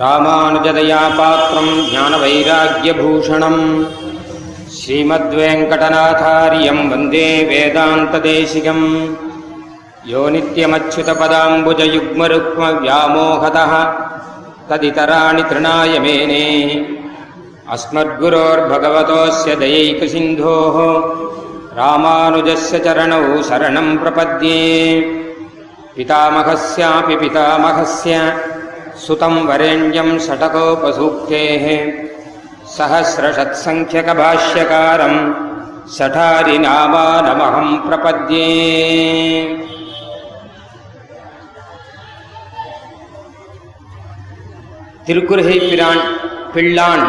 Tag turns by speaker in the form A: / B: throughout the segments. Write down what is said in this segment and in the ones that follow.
A: रामानुजदयापात्रम् ज्ञानवैराग्यभूषणम् श्रीमद्वेङ्कटनाथार्यम् वन्दे वेदान्तदेशिकम् यो नित्यमच्युतपदाम्बुजयुग्मरुक्मव्यामोहतः तदितराणि तृणाय मेने। अस्मद्गुरोर्भगवतोऽस्य दयैकसिन्धोः रामानुजस्य चरणौ शरणम् प्रपद्ये। पितामहस्यापि पितामहस्य सुतं वरेण्यं षटकोपसूक्तेः सहस्रषत्सङ्ख्यकभाष्यकारं सठारिनामानमहं प्रपद्ये திருக்குறுகை பிரான் பிள்ளான்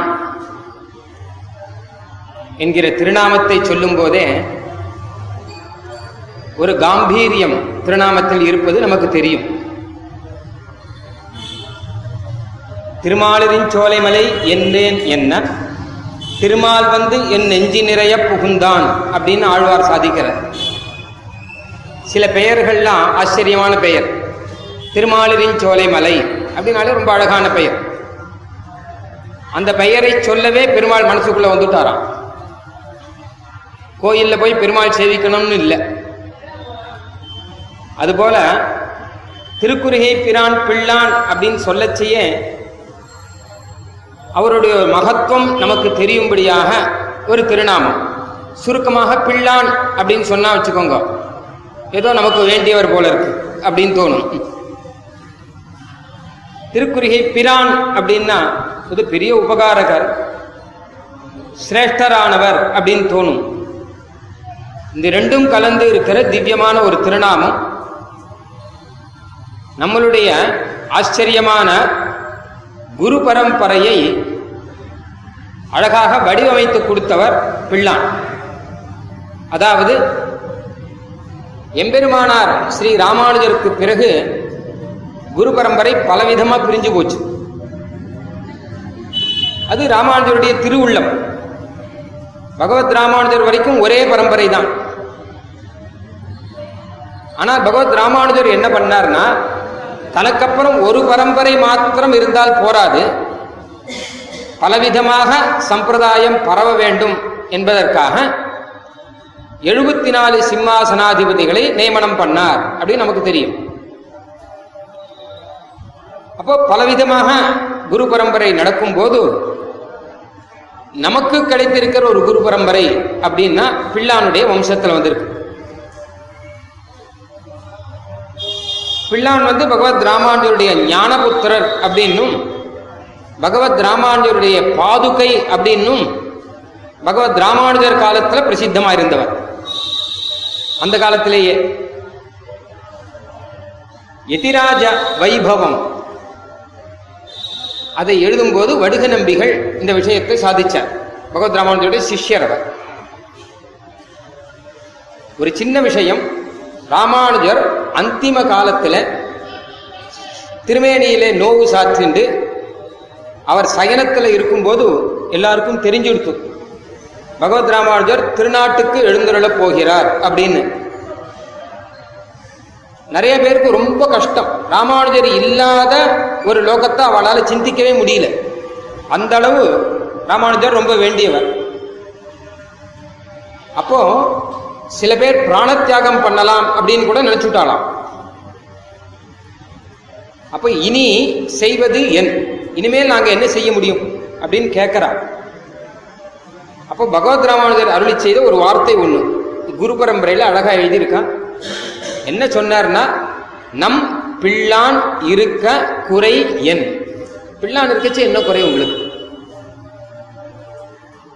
A: என்கிற திருநாமத்தை சொல்லும் போதே ஒரு காம்பீரியம் திருநாமத்தில் இருப்பது நமக்கு தெரியும் திருமாலரின் சோலைமலை என்றேன் என்ன? திருமால் வந்து என் நெஞ்சி நிறைய புகுந்தான் அப்படின்னு ஆழ்வார் சாதிக்கிறார். சில பெயர்கள்லாம் ஆச்சரியமான பெயர். திருமாலரின் சோலைமலை அப்படின்னாலே ரொம்ப அழகான பெயர். அந்த பெயரை சொல்லவே பெருமாள் மனசுக்குள்ள வந்துட்டாராம். கோயிலில் போய் பெருமாள் சேவிக்கணும்னு இல்லை. அதுபோல திருக்குறுகை பிரான் பிள்ளான் அப்படின்னு சொல்லச் அவருடைய மகத்துவம் நமக்கு தெரியும்படியாக ஒரு திருநாமம். சுருக்கமாக பிள்ளான் அப்படின்னு சொன்னா வச்சுக்கோங்க. ஏதோ நமக்கு வேண்டியவர் போல இருக்கு அப்படின்னு தோணும். திருக்குறுகை பிரான் அப்படின்னா இது பெரிய உபகாரகர் சிரேஷ்டரானவர் அப்படின்னு தோணும். இந்த ரெண்டும் கலந்து இருக்கிற திவ்யமான ஒரு திருநாமம். நம்மளுடைய ஆச்சரியமான குரு பரம்பரையை அழகாக வடிவமைத்து கொடுத்தவர் பிள்ளான். அதாவது எம்பெருமானார் ஸ்ரீ ராமானுஜருக்கு பிறகு குரு பரம்பரை பலவிதமாக பிரிஞ்சு போச்சு. அது ராமானுஜருடைய திருவுள்ளம். பகவத் ராமானுஜர் வரைக்கும் ஒரே பரம்பரை தான் ஆனால் பகவத் ராமானுஜர் என்ன பண்ணார்னா தனக்கப்புறம் ஒரு பரம்பரை மாத்திரம் இருந்தால் போராது. பலவிதமாக சம்பிரதாயம் பரவ வேண்டும் என்பதற்காக எழுபத்தி நாலு சிம்மாசனாதிபதிகளை நியமனம் பண்ணார் அப்படின்னு நமக்கு தெரியும். அப்போ பலவிதமாக குரு பரம்பரை நடக்கும் போது நமக்கு கிடைத்திருக்கிற ஒரு குரு பரம்பரை அப்படின்னா பிள்ளானுடைய வம்சத்தில் வந்திருக்கு. பிள்ளான் வந்து பகவத் ராமானுஜருடைய ஞானபுத்திரர் அப்படின்னும் பகவத் ராமானுஜருடைய பாதுகை அப்படின்னும் பகவத் ராமானுஜர் காலத்தில் பிரசித்தமாக இருந்தவர். அந்த காலத்திலேயே எதிராஜ வைபவம். அதை எழுதும்போது வடுக நம்பிகள் இந்த விஷயத்தை சாதிச்சார். பகவத் ராமானுஜருடைய சிஷ்யர் அவர். ஒரு சின்ன விஷயம் ராமானுஜர் அந்திம காலத்தில் திருமேனியிலே நோவு சாற்றிண்டு அவர் சயனத்தில் இருக்கும்போது எல்லாருக்கும் தெரிஞ்சுடுத்து. பகவத் ராமானுஜர் திருநாட்டுக்கு எழுந்துருளப் போகிறார் அப்படின்னு. நிறைய பேருக்கு ரொம்ப கஷ்டம். ராமானுஜர் இல்லாத ஒரு லோகத்தை அவளால் சிந்திக்கவே முடியல. அந்த அளவு ராமானுஜர் ரொம்ப வேண்டியவர். அப்போ சில பேர் பிராணத்தியாகம் பண்ணலாம் அப்படின்னு கூட நினைச்சுட்டாலாம். அப்போ இனி செய்வது என். இனிமேல் நாங்க என்ன செய்ய முடியும் அப்படின்னு கேட்கிறார் அப்போ பகவத் ராமானுஜர் அருளி செய்த ஒரு வார்த்தை ஒண்ணு. குரு பரம்பரையில அழகா எழுதியிருக்கான் என்ன சொன்னார்னா நம் பிள்ளான் இருக்க குறை என். பிள்ளான் இருக்கச்சே என்ன குறை உங்களுக்கு?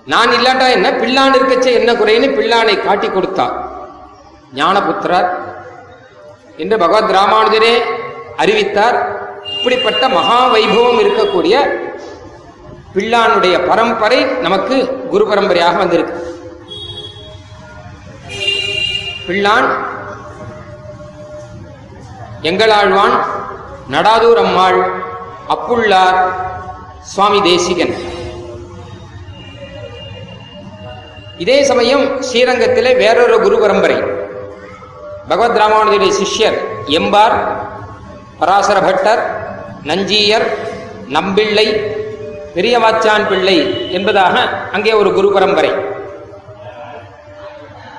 A: நான் இல்லாட்டா என்ன? பிள்ளான் இருக்கச்சே என்ன குறைன்னு பிள்ளானை காட்டி கொடுத்தார் ஞானபுத்திரர் என்று பகவத் ராமானுஜரே அறிவித்தார் இப்படிப்பட்ட மகா வைபவம் இருக்கக்கூடிய பிள்ளானுடைய பரம்பரை நமக்கு குரு பரம்பரையாக வந்திருக்கு. பிள்ளான் எங்களாழ்வான் நடாதூர் அம்மாள் அப்புள்ளார் சுவாமி தேசிகன். இதே சமயம் ஸ்ரீரங்கத்திலே வேறொரு குரு பரம்பரை. பகவத் ராமானுஜருடைய சிஷ்யர் எம்பார் பராசர பட்டர் நஞ்சீயர் நம்பிள்ளை பெரியவாச்சான் பிள்ளை என்பதாக அங்கே ஒரு குரு பரம்பரை.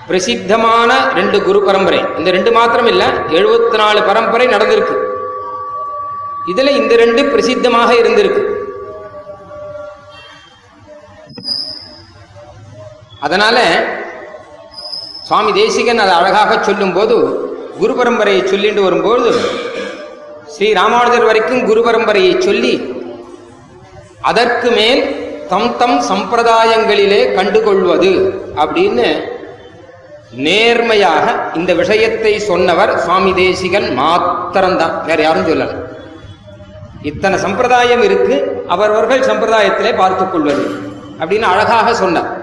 A: பிரசித்தமான ரெண்டு குரு பரம்பரை. இந்த ரெண்டு மாத்திரம் இல்லை எழுபத்தி நாலு பரம்பரை நடந்திருக்கு. இதுல இந்த ரெண்டு பிரசித்தமாக இருந்திருக்கு. அதனால சுவாமி தேசிகன் அதை அழகாக சொல்லும்போது குரு பரம்பரையை சொல்லிட்டு வரும்போது ஸ்ரீ ராமானுஜர் வரைக்கும் குரு பரம்பரையை சொல்லி அதற்கு மேல் தம் தம் சம்பிரதாயங்களிலே கண்டுகொள்வது அப்படின்னு நேர்மையாக இந்த விஷயத்தை சொன்னவர் சுவாமி தேசிகன் மாத்திரம்தான். வேற யாரும் சொல்லல. இத்தனை சம்பிரதாயம் இருக்கு. அவரவர்கள் சம்பிரதாயத்திலே பார்த்துக் கொள்வது அப்படின்னு அழகாக சொன்னார்.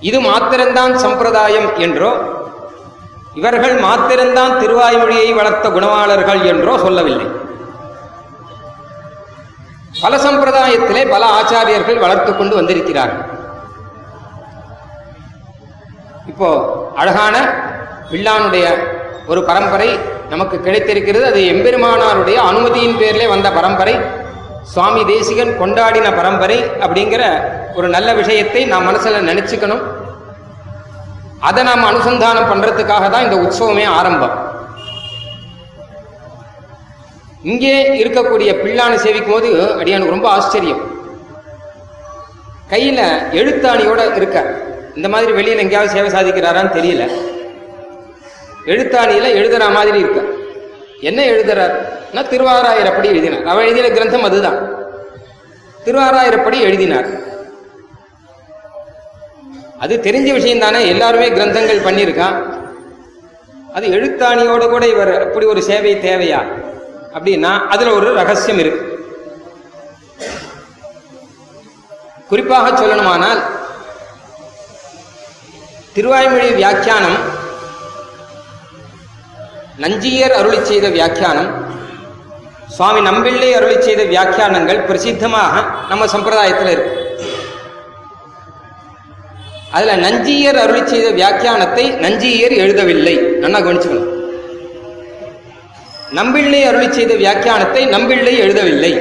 A: இது மாத்திரம்தான் சம்பிரதாயம் என்றோ இவர்கள் மாத்திரம்தான் திருவாய்மொழியை வளர்த்த குணவாளர்கள் என்றோ சொல்லவில்லை. பல சம்பிரதாயத்திலே பல ஆச்சாரியர்கள் வளர்த்து கொண்டு வந்திருக்கிறார்கள். இப்போ அழகான பிள்ளானுடைய ஒரு பரம்பரை நமக்கு கிடைத்திருக்கிறது. அது எம்பெருமானாருடைய அனுமதியின் பேரிலே வந்த பரம்பரை. சுவாமி தேசிகன் கொண்டாடின பரம்பரை அப்படிங்கிற ஒரு நல்ல விஷயத்தை நாம் மனசில் நினச்சிக்கணும். அதை நாம் அனுசந்தானம் பண்ணுறதுக்காக தான் இந்த உற்சவமே ஆரம்பம். இங்கே இருக்கக்கூடிய பிள்ளானை சேவிக்கும் போது அடியானுக்கு ரொம்ப ஆச்சரியம். கையில் எழுத்தாணியோட இருக்க. இந்த மாதிரி வெளியில் எங்கேயாவது சேவை சாதிக்கிறாரான்னு தெரியல. எழுத்தாணியில எழுதுற மாதிரி இருக்க. என்ன எழுதுறார்? திருவாராயிரப்படி எழுதினார். அவர் எழுதின கிரந்தம் அதுதான். திருவாராயிரப்படி எழுதினார். அது தெரிஞ்ச விஷயம் தானே. எல்லாருமே கிரந்தங்கள் பண்ணியிருக்கான். அது எழுத்தாணியோட கூட இவர் அப்படி ஒரு சேவை தேவையா? அப்படின்னா அதுல ஒரு ரகசியம் இருக்கு. குறிப்பாக சொல்லணுமானால் திருவாய்மொழி வியாக்கியானம் நஞ்சியர் அருளி செய்த வியாக்கியானம் சுவாமி நம்பிள்ளை அருளி செய்த வியாக்கியானங்கள் பிரசித்தமாக நம்ம சம்பிரதாயத்தில் இருக்கு. அதுல நஞ்சியர் அருளி செய்த வியாக்கியானத்தை நஞ்சியர் எழுதவில்லை. நல்லா கவனிச்சுக்கணும். நம்பிள்ளை அருளி செய்த வியாக்கியானத்தை நம்பிள்ளை எழுதவில்லை.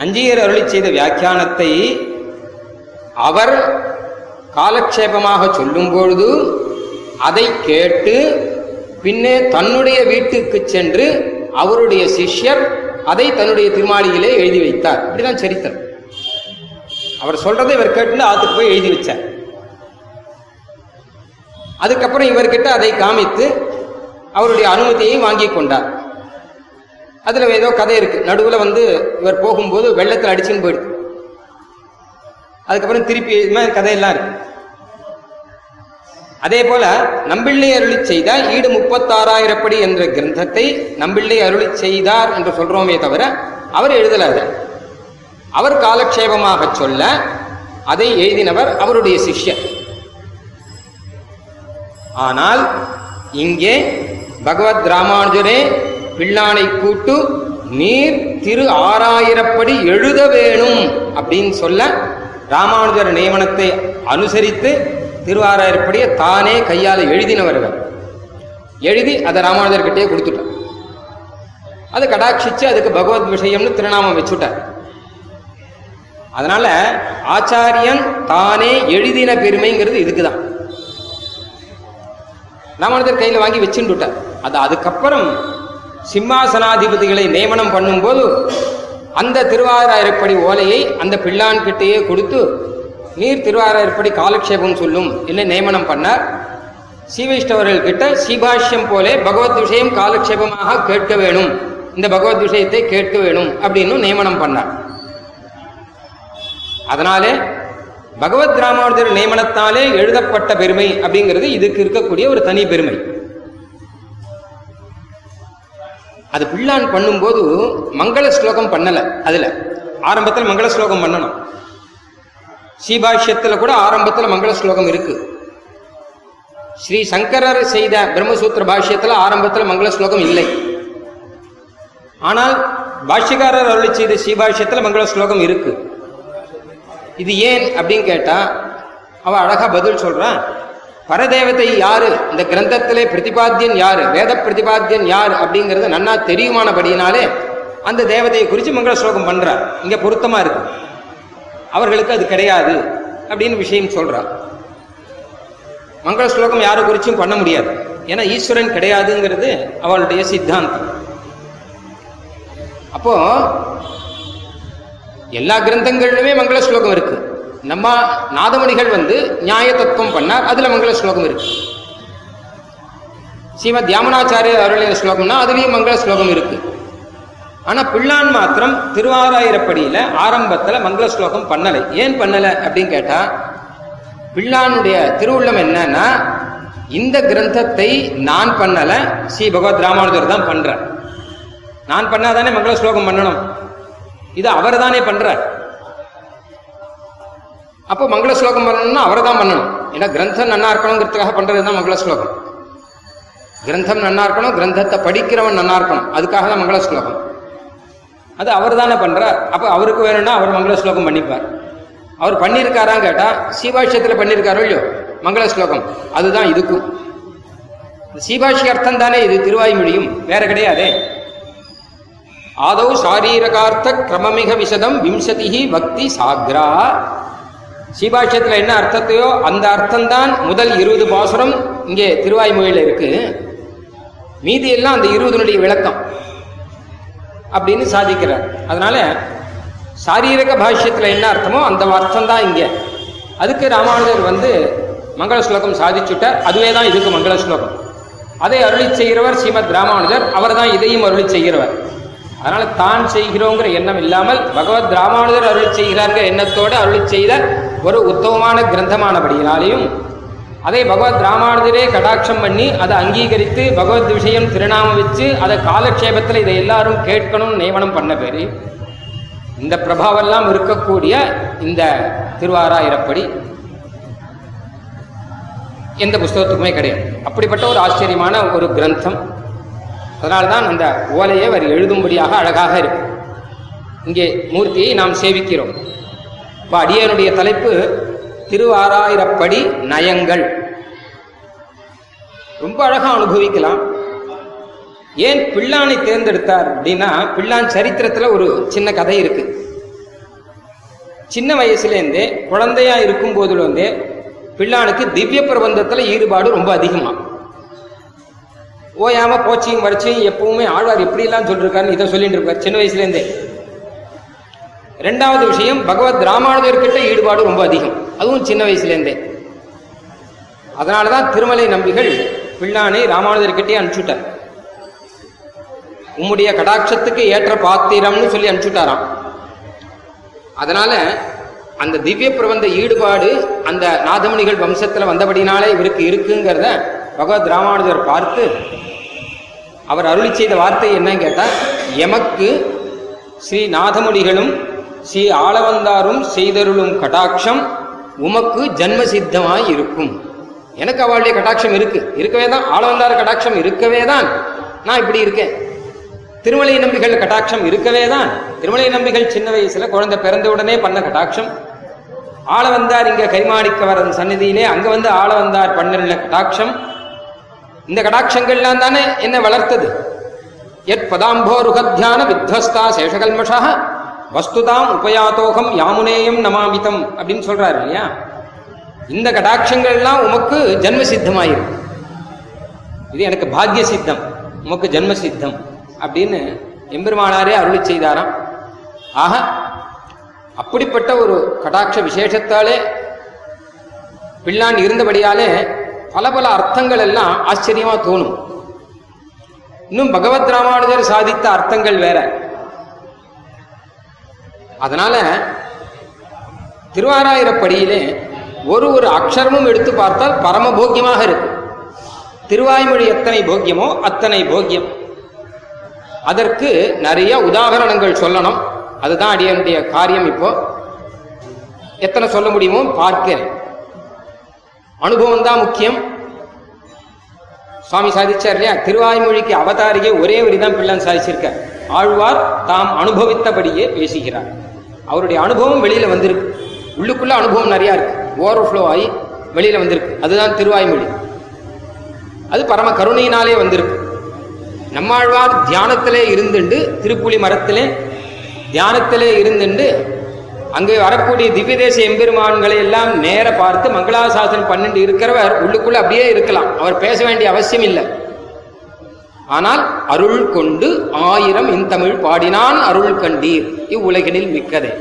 A: நஞ்சியர் அருளி செய்த வியாக்கியானத்தை அவர் காலக்ஷேபமாக சொல்லும் பொழுது அதை கேட்டு பின்னே தன்னுடைய வீட்டுக்கு சென்று அவருடைய சிஷ்யர் அதை தன்னுடைய திருமாளியிலே எழுதி வைத்தார். இப்படிதான் சரித்திரம். அவர் சொல்றதை இவர் கேட்டு ஆத்துக்கு போய் எழுதி வச்சார். அதுக்கப்புறம் இவர்கிட்ட அதை காமித்து அவருடைய அனுமதியை வாங்கி கொண்டார். அதுல ஏதோ கதை இருக்கு. நடுவுல வந்து இவர் போகும்போது வெள்ளத்தில் அடிச்சுன்னு போயிடுது. அதுக்கப்புறம் திருப்பி இது மாதிரி கதையெல்லாம் இருக்கு. அதே போல நம்பிள்ளை அருளி செய்த ஈடு முப்பத்தாறாயிரப்படி என்ற கிரந்தத்தை நம்பிள்ளை அருளி செய்தார் என்று சொல்றோமே தவிர அவர் எழுதல அதை அவர் காலக்ஷேபமாக சொல்ல அதை எழுதினவர் அவருடைய சிஷ்யர். ஆனால் இங்கே பகவத் ராமானுஜரே பிள்ளானை கூட்டு நீர் திரு ஆறாயிரப்படி எழுத வேணும் அப்படின்னு சொல்ல ராமானுஜர் நியமனத்தை அனுசரித்து திருவாராயிரப்படியை தானே கையால் எழுதினவர்கள். எழுதி அதை ராமானுஜர்கிட்டே கொடுத்துட்டார். அதை கடாட்சிச்சு அதுக்கு பகவத் விஷயம்னு திருநாமம் வச்சுட்டார். அதனால ஆச்சாரியன் தானே எழுதின பெருமைங்கிறது இதுக்கு தான் ராமானுஜர் கையில் வாங்கி வச்சுட்டார் அது அதுக்கப்புறம் சிம்மாசனாதிபதிகளை நியமனம் பண்ணும்போது அந்த திருவாராயிரப்படி ஓலையை அந்த பிள்ளான்கிட்டேயே கொடுத்து நீர் திருவாராயிரப்படி காலக்ஷேபம் சொல்லும் என்று நியமனம் பண்ணார். சீவைஷ்டவர்கள் கிட்ட சீபாஷ்யம் போலே பகவத் விஷயம் காலக்ஷேபமாக கேட்க வேணும். இந்த பகவத் விஷயத்தை கேட்க வேணும் அப்படின்னு நியமனம் பண்ணார். அதனாலே பகவத் ராமானுஜர் நியமனத்தாலே எழுதப்பட்ட பெருமை அப்படிங்கிறது இதுக்கு இருக்கக்கூடிய ஒரு தனி பெருமை. அது பிள்ளான் பண்ணும்போது மங்கள ஸ்லோகம் பண்ணல அதுல. ஆரம்பத்தில் மங்கள ஸ்லோகம் பண்ணணும். சீபாஷ்யத்தில் கூட ஆரம்பத்தில் மங்கள ஸ்லோகம் இருக்கு. ஸ்ரீ சங்கரர் செய்த பிரம்மசூத்திர பாஷ்யத்தில் ஆரம்பத்தில் மங்கள ஸ்லோகம் இல்லை. ஆனால் பாஷ்யக்காரர் அருளி செய்த சீபாஷ்யத்தில் மங்கள ஸ்லோகம் இருக்கு. இது ஏன் அப்படின்னு கேட்டா அவ அழகா பதில் சொல்றான் பரதேவதை யாரு? இந்த கிரந்தத்திலே பிரதிபாத்தியன் யாரு? வேத பிரதிபாத்தியன் யார் அப்படிங்கிறது நன்னா தெரியுமானபடியினாலே அந்த தேவதையை குறித்து மங்கள ஸ்லோகம் பண்றார் இங்க பொருத்தமா இருக்கு. அவர்களுக்கு அது கிடையாது அப்படின்னு விஷயம் சொல்றார் மங்கள ஸ்லோகம் யாரை குறிச்சும் பண்ண முடியாது. ஏன்னா ஈஸ்வரன் கிடையாதுங்கிறது அவளுடைய சித்தாந்தம். அப்போ எல்லா கிரந்தங்களிலுமே மங்கள ஸ்லோகம் இருக்கு. நம்ம நாதமணிகள் வந்து நியாய தத்துவம் பண்ணார் அதுல மங்கள ஸ்லோகம் இருக்கு. ஸ்ரீமத் தியாமனாச்சாரிய அருளின ஸ்லோகம்னா அதுலேயும் மங்கள ஸ்லோகம் இருக்குது ஆனா பிள்ளான் மாத்திரம் திருவாராயிரப்படியில ஆரம்பத்துல மங்கள ஸ்லோகம் பண்ணலை. ஏன் பண்ணல அப்படின்னு கேட்டா பிள்ளானுடைய திருவுள்ளம் என்னன்னா இந்த கிரந்தத்தை நான் பண்ணல ஸ்ரீ பகவத் ராமானுஜர் தான் பண்ற நான் பண்ணாதானே மங்கள ஸ்லோகம் பண்ணணும்? இது அவர் தானே பண்றார். அப்போ மங்கள ஸ்லோகம் பண்ணணும்னா அவர் தான் பண்ணணும். ஏன்னா கிரந்தம் நன்னா இருக்கணுங்கிறதுக்காக பண்ணுறது தான் மங்கள ஸ்லோகம். கிரந்தம் நன்னா இருக்கணும் கிரந்தத்தை படிக்கிறவன் நன்னா இருக்கணும். அதுக்காக தான் மங்கள ஸ்லோகம். அது அவர் தானே பண்ணுறார் அப்போ அவருக்கு வேணும்னா அவர் மங்கள ஸ்லோகம் பண்ணிப்பார். அவர் பண்ணியிருக்காரான்னு கேட்டால் சீபாஷ்யத்தில் பண்ணியிருக்காரோ இல்லையோ? மங்கள ஸ்லோகம். அதுதான் இதுக்கும். சீபாஷி அர்த்தம் தானே இது திருவாய்மொழியும். வேற கிடையாதே. ஆதௌ சாரீரகார்த்த கிரமமிக விசதம் விம்சதிஹி பக்தி சாக்ரா. சீபாஷ்யத்தில் என்ன அர்த்தத்தையோ அந்த அர்த்தம்தான் முதல் இருபது பாசுரம் இங்கே திருவாய்மொழியில் இருக்கு. மீதி எல்லாம் அந்த இருபதுனுடைய விளக்கம். அப்படின்னு சாதிக்கிறார். அதனால சாரீரக பாஷ்யத்தில் என்ன அர்த்தமோ அந்த அர்த்தம் தான் இங்கே. அதுக்கு ராமானுஜர் வந்து மங்கள ஸ்லோகம் சாதிச்சுட்டார். அதுவே தான் இதுக்கு மங்கள ஸ்லோகம் அதை அருளி செய்கிறவர் ஸ்ரீமத் ராமானுஜர். அவர் தான் இதையும் அருளி செய்கிறவர். அதனால தான் செய்கிறோங்கிற எண்ணம் இல்லாமல் பகவத் ராமானுஜர் அருளி செய்கிறார்கிற எண்ணத்தோடு அருளி செய்த ஒரு உத்தமமான கிரந்தமானபடியினாலேயும் அதை பகவத் ராமானுஜரே கடாட்சம் பண்ணி அதை அங்கீகரித்து பகவத் விஷயம் திருநாமம் வச்சு அதை காலக்ஷேபத்தில் இதை எல்லாரும் கேட்கணும்னு நியமனம் பண்ண பேர். இந்த பிரபாவெல்லாம் இருக்கக்கூடிய இந்த திருவாராயிரப்படி. எந்த புஸ்தகத்துக்குமே கிடையாது. அப்படிப்பட்ட ஒரு ஆச்சரியமான ஒரு கிரந்தம். அதனால்தான் அந்த ஓலையை அவர் எழுதும்படியாக அழகாக இருக்கும் இங்கே மூர்த்தியை நாம் சேவிக்கிறோம். இப்போ அடியனுடைய தலைப்பு திருவாராயிரப்படி நயங்கள். ரொம்ப அழகா அனுபவிக்கலாம். ஏன் பிள்ளானை தேர்ந்தெடுத்தார் அப்படின்னா பிள்ளான் சரித்திரத்துல ஒரு சின்ன கதை இருக்கு. சின்ன வயசுலேருந்தே குழந்தையா இருக்கும் போதுலேருந்தே பிள்ளானுக்கு திவ்ய பிரபந்தத்துல ஈடுபாடு ரொம்ப அதிகமா. ஓயாம போச்சியும் வரைச்சியும் எப்பவுமே ஆழ்வார் எப்படிலாம் சொல்லிருக்காருன்னு இதை சொல்லிட்டு இருக்கார் சின்ன வயசுலேருந்தே. ரெண்டாவது விஷயம் பகவத் ராமானுஜர்கிட்ட ஈடுபாடு ரொம்ப அதிகம். அதுவும் சின்ன வயசுலேருந்தே. அதனாலதான் திருமலை நம்பிகள் பிள்ளானை ராமானுஜர்கிட்டே அனுப்பிச்சுட்டார். உம்முடைய கடாட்சத்துக்கு ஏற்ற பாத்திரம்னு சொல்லி அனுப்பிச்சுட்டாராம். அதனால அந்த திவ்ய பிரபந்த ஈடுபாடு அந்த நாதமுனிகள் வம்சத்தில் வந்தபடினாலே இவருக்கு இருக்குங்கிறத பகவத் ராமானுஜர் பார்த்து அவர் அருளி செய்த வார்த்தை என்னன்னு கேட்டால் எமக்கு ஸ்ரீ நாதமுனிகளும் ஸ்ரீ ஆளவந்தாரும் செய்தருளும் கடாட்சம் உமக்கு ஜன்ம சித்தமாய் இருக்கும் எனக்கு அவளுடைய கடாட்சம் இருக்கு. இருக்கவே தான். ஆளவந்தார் கடாட்சம் இருக்கவே தான். நான் இப்படி இருக்கேன். திருமலை நம்பிகள் கட்டாட்சம் இருக்கவே தான். திருமலை நம்பிகள் சின்ன வயசுல குழந்தை பிறந்த உடனே பண்ண கட்டாட்சம் ஆள வந்தார் இங்க கைமாடிக்கவரன் சன்னதியிலே அங்க வந்து ஆள வந்தார் பண்ணல கட்டாட்சம் இந்த கடாட்சங்கள்லாம் தானே என்ன வளர்த்தது. எட் பதாம்போருகத்தியான வித்வஸ்தா சேஷகல்மஷா வஸ்துதாம் உபயாத்தோகம் யாமுனேயம் நமாமிதம் அப்படின்னு சொல்றாரு இல்லையா? இந்த கடாட்சங்கள்லாம் உமக்கு ஜன்ம சித்தமாயிருக்கு இது எனக்கு பாக்ய சித்தம் உமக்கு ஜென்ம சித்தம் அப்படின்னு எம்பெருமானாரே அருளி செய்தாராம். ஆக அப்படிப்பட்ட ஒரு கடாட்ச விசேஷத்தாலே பிள்ளான் இருந்தபடியாலே பல பல அர்த்தங்கள் எல்லாம் ஆச்சரியமா தோணும். இன்னும் பகவத் ராமானுஜர் சாதித்த அர்த்தங்கள் வேற. அதனால திருவாராயிரப்படியிலே ஒரு ஒரு அக்ஷரமும் எடுத்து பார்த்தால் பரம போக்கியமாக இருக்கு. திருவாய்மொழி எத்தனை போக்கியமோ அத்தனை போக்கியம். அதற்கு நிறைய உதாகரணங்கள் சொல்லணும். அதுதான் அடியனுடைய காரியம் இப்போ. எத்தனை சொல்ல முடியுமோ பார்க்கிறேன். அனுபவம் தான் முக்கியம். சுவாமி சாதிச்சார் இல்லையா? திருவாய்மொழிக்கு அவதாரிகை ஒரே வரிதான் பிள்ளைன்னு சாதிச்சிருக்க ஆழ்வார் தாம் அனுபவித்தபடியே பேசுகிறார். அவருடைய அனுபவம் வெளியில் வந்திருக்கு. உள்ளுக்குள்ள அனுபவம் நிறையா இருக்கு. ஓவர் ஃப்ளோ ஆகி வெளியில் வந்திருக்கு. அதுதான் திருவாய்மொழி. அது பரம கருணையினாலே வந்திருக்கு. நம்மாழ்வார் தியானத்திலே இருந்துண்டு திருப்புலி மரத்திலே தியானத்திலே இருந்துண்டு அங்கே வரக்கூடிய திவ்ய தேச எம்பெருமான்களை எல்லாம் நேர பார்த்து மங்களாசாசனம் பன்னெண்டு இருக்கிறவர் உள்ளுக்குள்ளே அப்படியே இருக்கலாம். அவர் பேச வேண்டிய அவசியம் இல்லை. ஆனால் அருள் கொண்டு ஆயிரம் இன்தமிழ் பாடினான் அருள் கண்டீர். இவ்வுலகினில் மிக்கதே.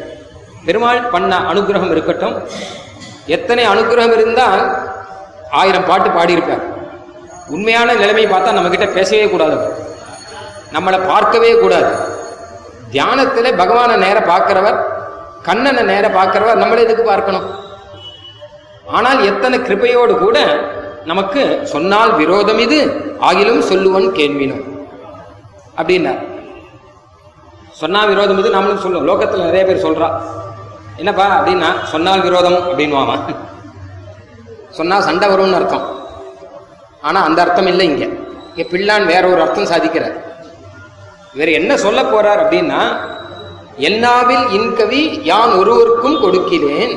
A: பெருமாள் பண்ண அனுகிரகம் இருக்கட்டும். எத்தனை அனுகிரகம் இருந்தால் ஆயிரம் பாட்டு பாடியிருப்பார். உண்மையான நிலைமை பார்த்தா நம்ம கிட்ட பேசவே கூடாது. நம்மளை பார்க்கவே கூடாது. தியானத்தில் பகவானை நேர பார்க்கிறவர் கண்ணனை நேர பார்க்கிறவர் நம்மளை எதுக்கு பார்க்கணும்? ஆனால் எத்தனை கிருபையோடு கூட நமக்கு சொன்னால் விரோதம் இது ஆகிலும் சொல்லுவன் கேள்வினும் அப்படின்னார் சொன்னால் விரோதம் இது நம்மளும் சொல்லுவோம். லோகத்தில் நிறைய பேர் சொல்றா. என்னப்பா அப்படின்னா சொன்னால் விரோதம் அப்படின்வாமா சொன்னால் சண்டை வரும்னு அர்த்தம். ஆனால் அந்த அர்த்தம் இல்லை இங்கே. இங்கே பிள்ளான் வேற ஒரு அர்த்தம் சாதிக்கிறார். இவர் என்ன சொல்ல போறார் அப்படின்னா என்னாவில் இன்கவி யான் ஒருவருக்கும் கொடுக்கிறேன்.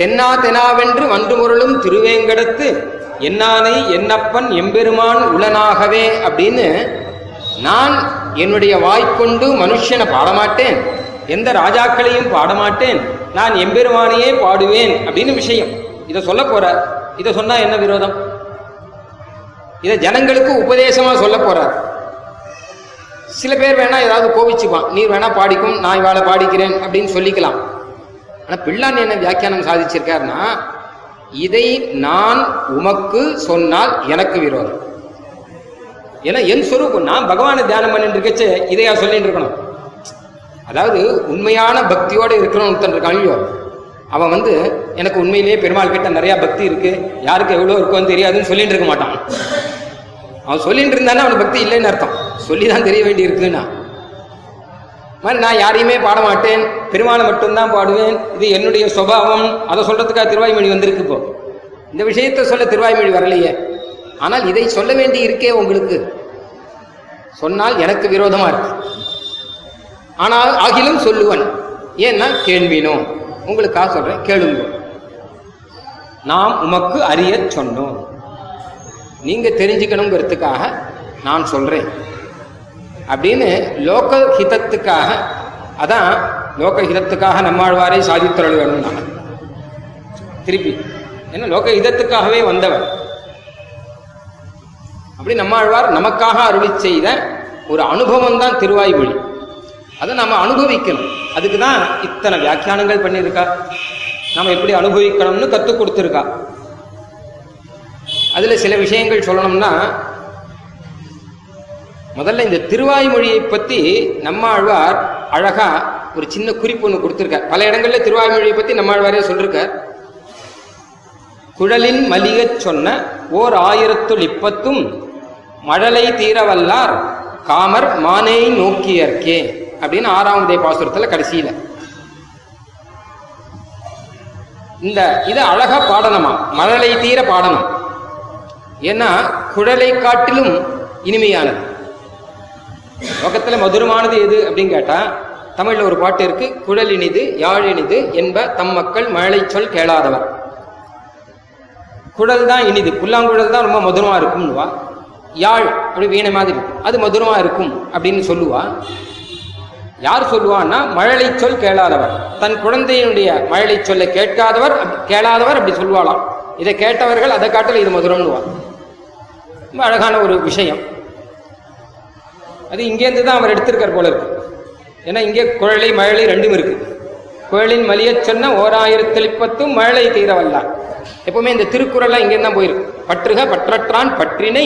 A: தென்னா தெனாவென்று வண்டு திருவேங்கடத்து என்னானை என்னப்பன் எம்பெருமான் உளனாகவே அப்படின்னு நான் என்னுடைய வாய்க்கொண்டு மனுஷனை பாடமாட்டேன். எந்த ராஜாக்களையும் பாடமாட்டேன். நான் எம்பெருமானையே பாடுவேன் அப்படின்னு விஷயம். இதை சொல்ல போறார். இதை சொன்னா என்ன விரோதம்? இதை ஜனங்களுக்கு உபதேசமா சொல்ல போறார். சில பேர் வேணா ஏதாவது கோவிச்சுப்பான். நீர் வேணா பாடிக்கும். நான் இவாளை பாடிக்கிறேன் அப்படின்னு சொல்லிக்கலாம். ஆனா பிள்ளான் என்ன வியாக்கியானம் சாதிச்சிருக்காருன்னா இதை நான் உமக்கு சொன்னால் எனக்கு விரோதம். ஏன்னா என் சொரூபம் நான் பகவானை தியானம் பண்ணிட்டு இருக்கச்சு இதையா சொல்லிட்டு இருக்கணும். அதாவது உண்மையான பக்தியோடு இருக்கிறவன் ஒருத்தன் இருக்கான் இல்லையோ அவன் வந்து எனக்கு உண்மையிலேயே பெருமாள் கிட்ட நிறைய பக்தி இருக்கு யாருக்கு எவ்வளோ இருக்கோன்னு தெரியாதுன்னு சொல்லிட்டு இருக்க மாட்டான். அவன் சொல்லிட்டு இருந்தானே அவனுக்கு பக்தி இல்லைன்னு அர்த்தம். சொல்லி தான் தெரிய வேண்டி இருக்குன்னா மாதிரி நான் யாரையுமே பாட மாட்டேன் பெருமாளை மட்டும்தான் பாடுவேன். இது என்னுடைய சுபாவம். அதை சொல்றதுக்காக திருவாய்மொழி வந்திருக்கு இப்போ. இந்த விஷயத்தை சொல்ல திருவாய்மொழி வரலையே. ஆனால் இதை சொல்ல வேண்டி இருக்கே உங்களுக்கு. சொன்னால் எனக்கு விரோதமா இருக்கு. ஆனால் ஆகிலும் சொல்லுவன். ஏன்னா கேள்வினோ. உங்களுக்காக சொல்றேன் கேளுங்க. நாம் உமக்கு அறிய சொன்னோம். நீங்க தெரிஞ்சுக்கணுங்கிறதுக்காக நான் சொல்றேன். அப்படின்னு லோக ஹிதத்துக்காக அதான் லோக ஹிதத்துக்காக நம்மாழ்வாரை சாதித்தருள் வேணும்னா திருப்பி என்ன லோக ஹிதத்துக்காகவே வந்தவர் அப்படி நம்மாழ்வார் நமக்காக அருளி செய்த ஒரு அனுபவம் தான் திருவாய்மொழி. அதை நம்ம அனுபவிக்கணும். அதுக்கு தான் இத்தனை வியாக்கியானங்கள் பண்ணியிருக்கா. நம்ம எப்படி அனுபவிக்கணும்னு கற்றுக் கொடுத்துருக்கா. அதில் சில விஷயங்கள் சொல்லணும்னா முதல்ல இந்த திருவாய்மொழியை பத்தி நம்மாழ்வார் அழகா ஒரு சின்ன குறிப்பு ஒன்று கொடுத்துருக்கார். பல இடங்கள்ல திருவாய்மொழியை பத்தி நம்மாழ்வாரே சொல்லிருக்கார். குழலின் மலிகச் சொன்ன ஓர் ஆயிரத்துள் இப்பத்தும் மழலை தீரவல்லார் காமர் மானை நோக்கியர்க்கே அப்படின்னு ஆறாம் உதய பாசுரத்துல கடைசியில. இந்த இதை அழகா பாடணுமா? மழலை தீர பாடணும். ஏன்னா குழலை காட்டிலும் இனிமையானது. உலகத்துல மதுரமானது எது அப்படின்னு கேட்டா தமிழ்ல ஒரு பாட்டு இருக்கு குழல் இனிது யாழ் இனிது என்ப தம் மக்கள் மழை சொல் கேளாதவர். குழல் தான் இனிது புல்லாங்குழல் தான் ரொம்ப மதுரமா இருக்கும்னுவா. யாழ் அப்படி வீணை மாதிரி இருக்கும். அது மதுரமா இருக்கும் அப்படின்னு சொல்லுவா. யார் சொல்லுவான்னா மழலை சொல் கேளாதவர். தன் குழந்தையினுடைய மழலை சொல்லை கேட்காதவர் கேளாதவர் அப்படி சொல்லுவாளாம். இதை கேட்டவர்கள் அதை காட்டில் இது மதுரம்னுவா. ரொம்ப அழகான ஒரு விஷயம். அது இங்கேருந்து தான் அவர் எடுத்திருக்கார் போல இருக்கு. ஏன்னா இங்கே குழலை மழலை ரெண்டும் இருக்கு. குழலின் மலியச் சொன்ன ஓர் ஆயிரத்தில் பத்தும் மழலை தீரவல்லார் எப்பவுமே இந்த திருக்குறள்லாம் இங்கே தான் போயிருக்கு. பற்றுக பற்றற்றான் பற்றினை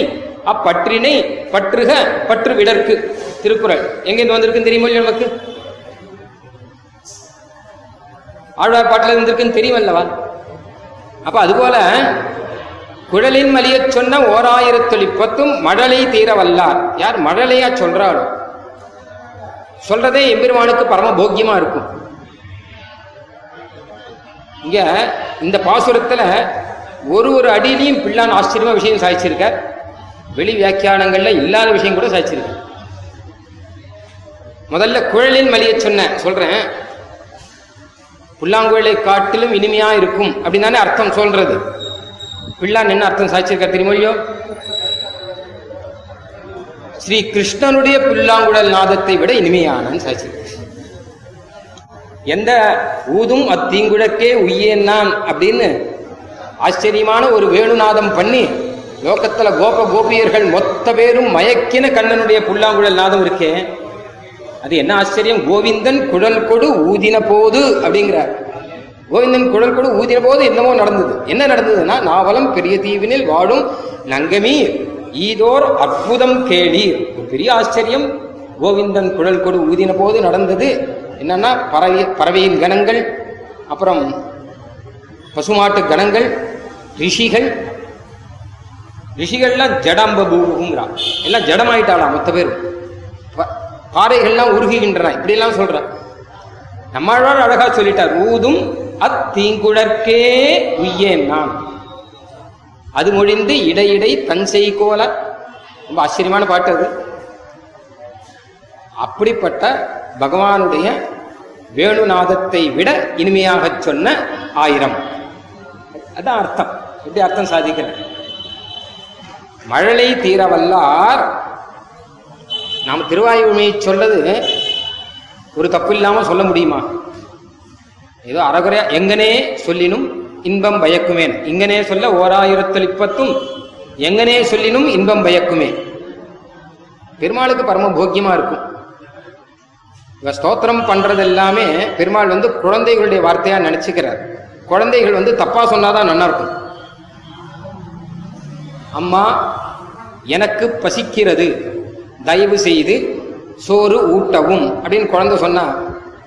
A: அப்பற்றினை பற்றுக பற்று விடற்கு திருக்குறள். எங்கேருந்து வந்திருக்குன்னு தெரியுமோ நமக்கு? ஆழ்வார் பாட்டில் இருந்திருக்குன்னு தெரியுமல்லவா? அப்ப அதுபோல குழலின் மலியச் சொன்ன ஓர் ஆயிரத்தொளி பத்தும் மழலை தீர வல்லார் யார் மழலையா சொல்றாளோ? சொல்றதே எம்பெருமானுக்கு பரம போக்கியமா இருக்கும். இங்க இந்த பாசுரத்துல ஒரு ஒரு அடியிலையும் பிள்ளான் ஆச்சரியமா விஷயம் சாதிச்சிருக்க. வெளி வியாக்கியானங்கள்ல இல்லாத விஷயம் கூட சாதிச்சிருக்க. முதல்ல குழலின் மலியச் சொன்ன சொல்றேன். புல்லாங்குழலை காட்டிலும் இனிமையா இருக்கும் அப்படின்னு தானே அர்த்தம் சொல்றது. பிள்ளான் என்ன அர்த்தம் சாட்சியிருக்கார் திருமொழியோ ஸ்ரீ கிருஷ்ணனுடைய புல்லாங்குழல் நாதத்தை விட இனிமையானன்னு சாட்சி எந்த ஊதும் அத்தீங்குழக்கே உய்யேன் நான் அப்படின்னு ஆச்சரியமான ஒரு வேணுநாதம் பண்ணி லோகத்துல கோப கோபியர்கள் மொத்த பேரும் மயக்கின கண்ணனுடைய புல்லாங்குழல் நாதம் இருக்கே. அது என்ன ஆச்சரியம்? கோவிந்தன் குழல் கொடு ஊதின போது அப்படிங்கிறார். கோவிந்தன் குழல் கொடு ஊதின போது என்னமோ நடந்தது. என்ன நடந்ததுன்னா நாவலம் பெரிய தீவினில் வாழும் நங்கமீர் ஈதோர் அற்புதம் கேளீர் ஒரு பெரிய ஆச்சரியம். கோவிந்தன் குழல் கொடு ஊதின போது நடந்தது என்னன்னா பறவை பறவையின் கணங்கள் அப்புறம் பசுமாட்டு கணங்கள் ரிஷிகள். ரிஷிகள்லாம் ஜடாம்பபூங்கிறான். எல்லாம் ஜடமாயிட்டாளாம் மொத்த பேரும். பாறைகள்லாம் உருகுகின்றன. இப்படியெல்லாம் சொல்றான். நம்மாழ்வார் அழகா சொல்லிட்டார் ஊதும் அத்தீங்குழற்கே உய்யேன் நான். அது மொழிந்து இடையிடை தஞ்சை கோல. ரொம்ப ஆச்சரியமான பாட்டு அது. அப்படிப்பட்ட பகவானுடைய வேணுநாதத்தை விட இனிமையாகச் சொன்ன ஆயிரம். அதான் அர்த்தம். எப்படி அர்த்தம் சாதிக்கிற மழலை தீரவல்லார். நாம் திருவாயுமையை சொல்றது ஒரு தப்பு இல்லாமல் சொல்ல முடியுமா? ஏதோ அறகுறையா எங்கனே சொல்லினும் இன்பம் பயக்குமேன். இங்கனே சொல்ல ஓராயிரத்தில் இப்பத்தும் எங்கனே சொல்லினும் இன்பம் பயக்குமே பெருமாளுக்கு பரம போக்கியமா இருக்கும். இவ ஸ்தோத்திரம் பண்றது எல்லாமே பெருமாள் வந்து குழந்தைகளுடைய வார்த்தையா நினைச்சுக்கிறார். குழந்தைகள் வந்து தப்பா சொன்னாதான் நல்லா இருக்கும் அம்மா எனக்கு பசிக்கிறது. தயவு செய்து சோறு ஊட்டவும் அப்படின்னு குழந்தை சொன்னா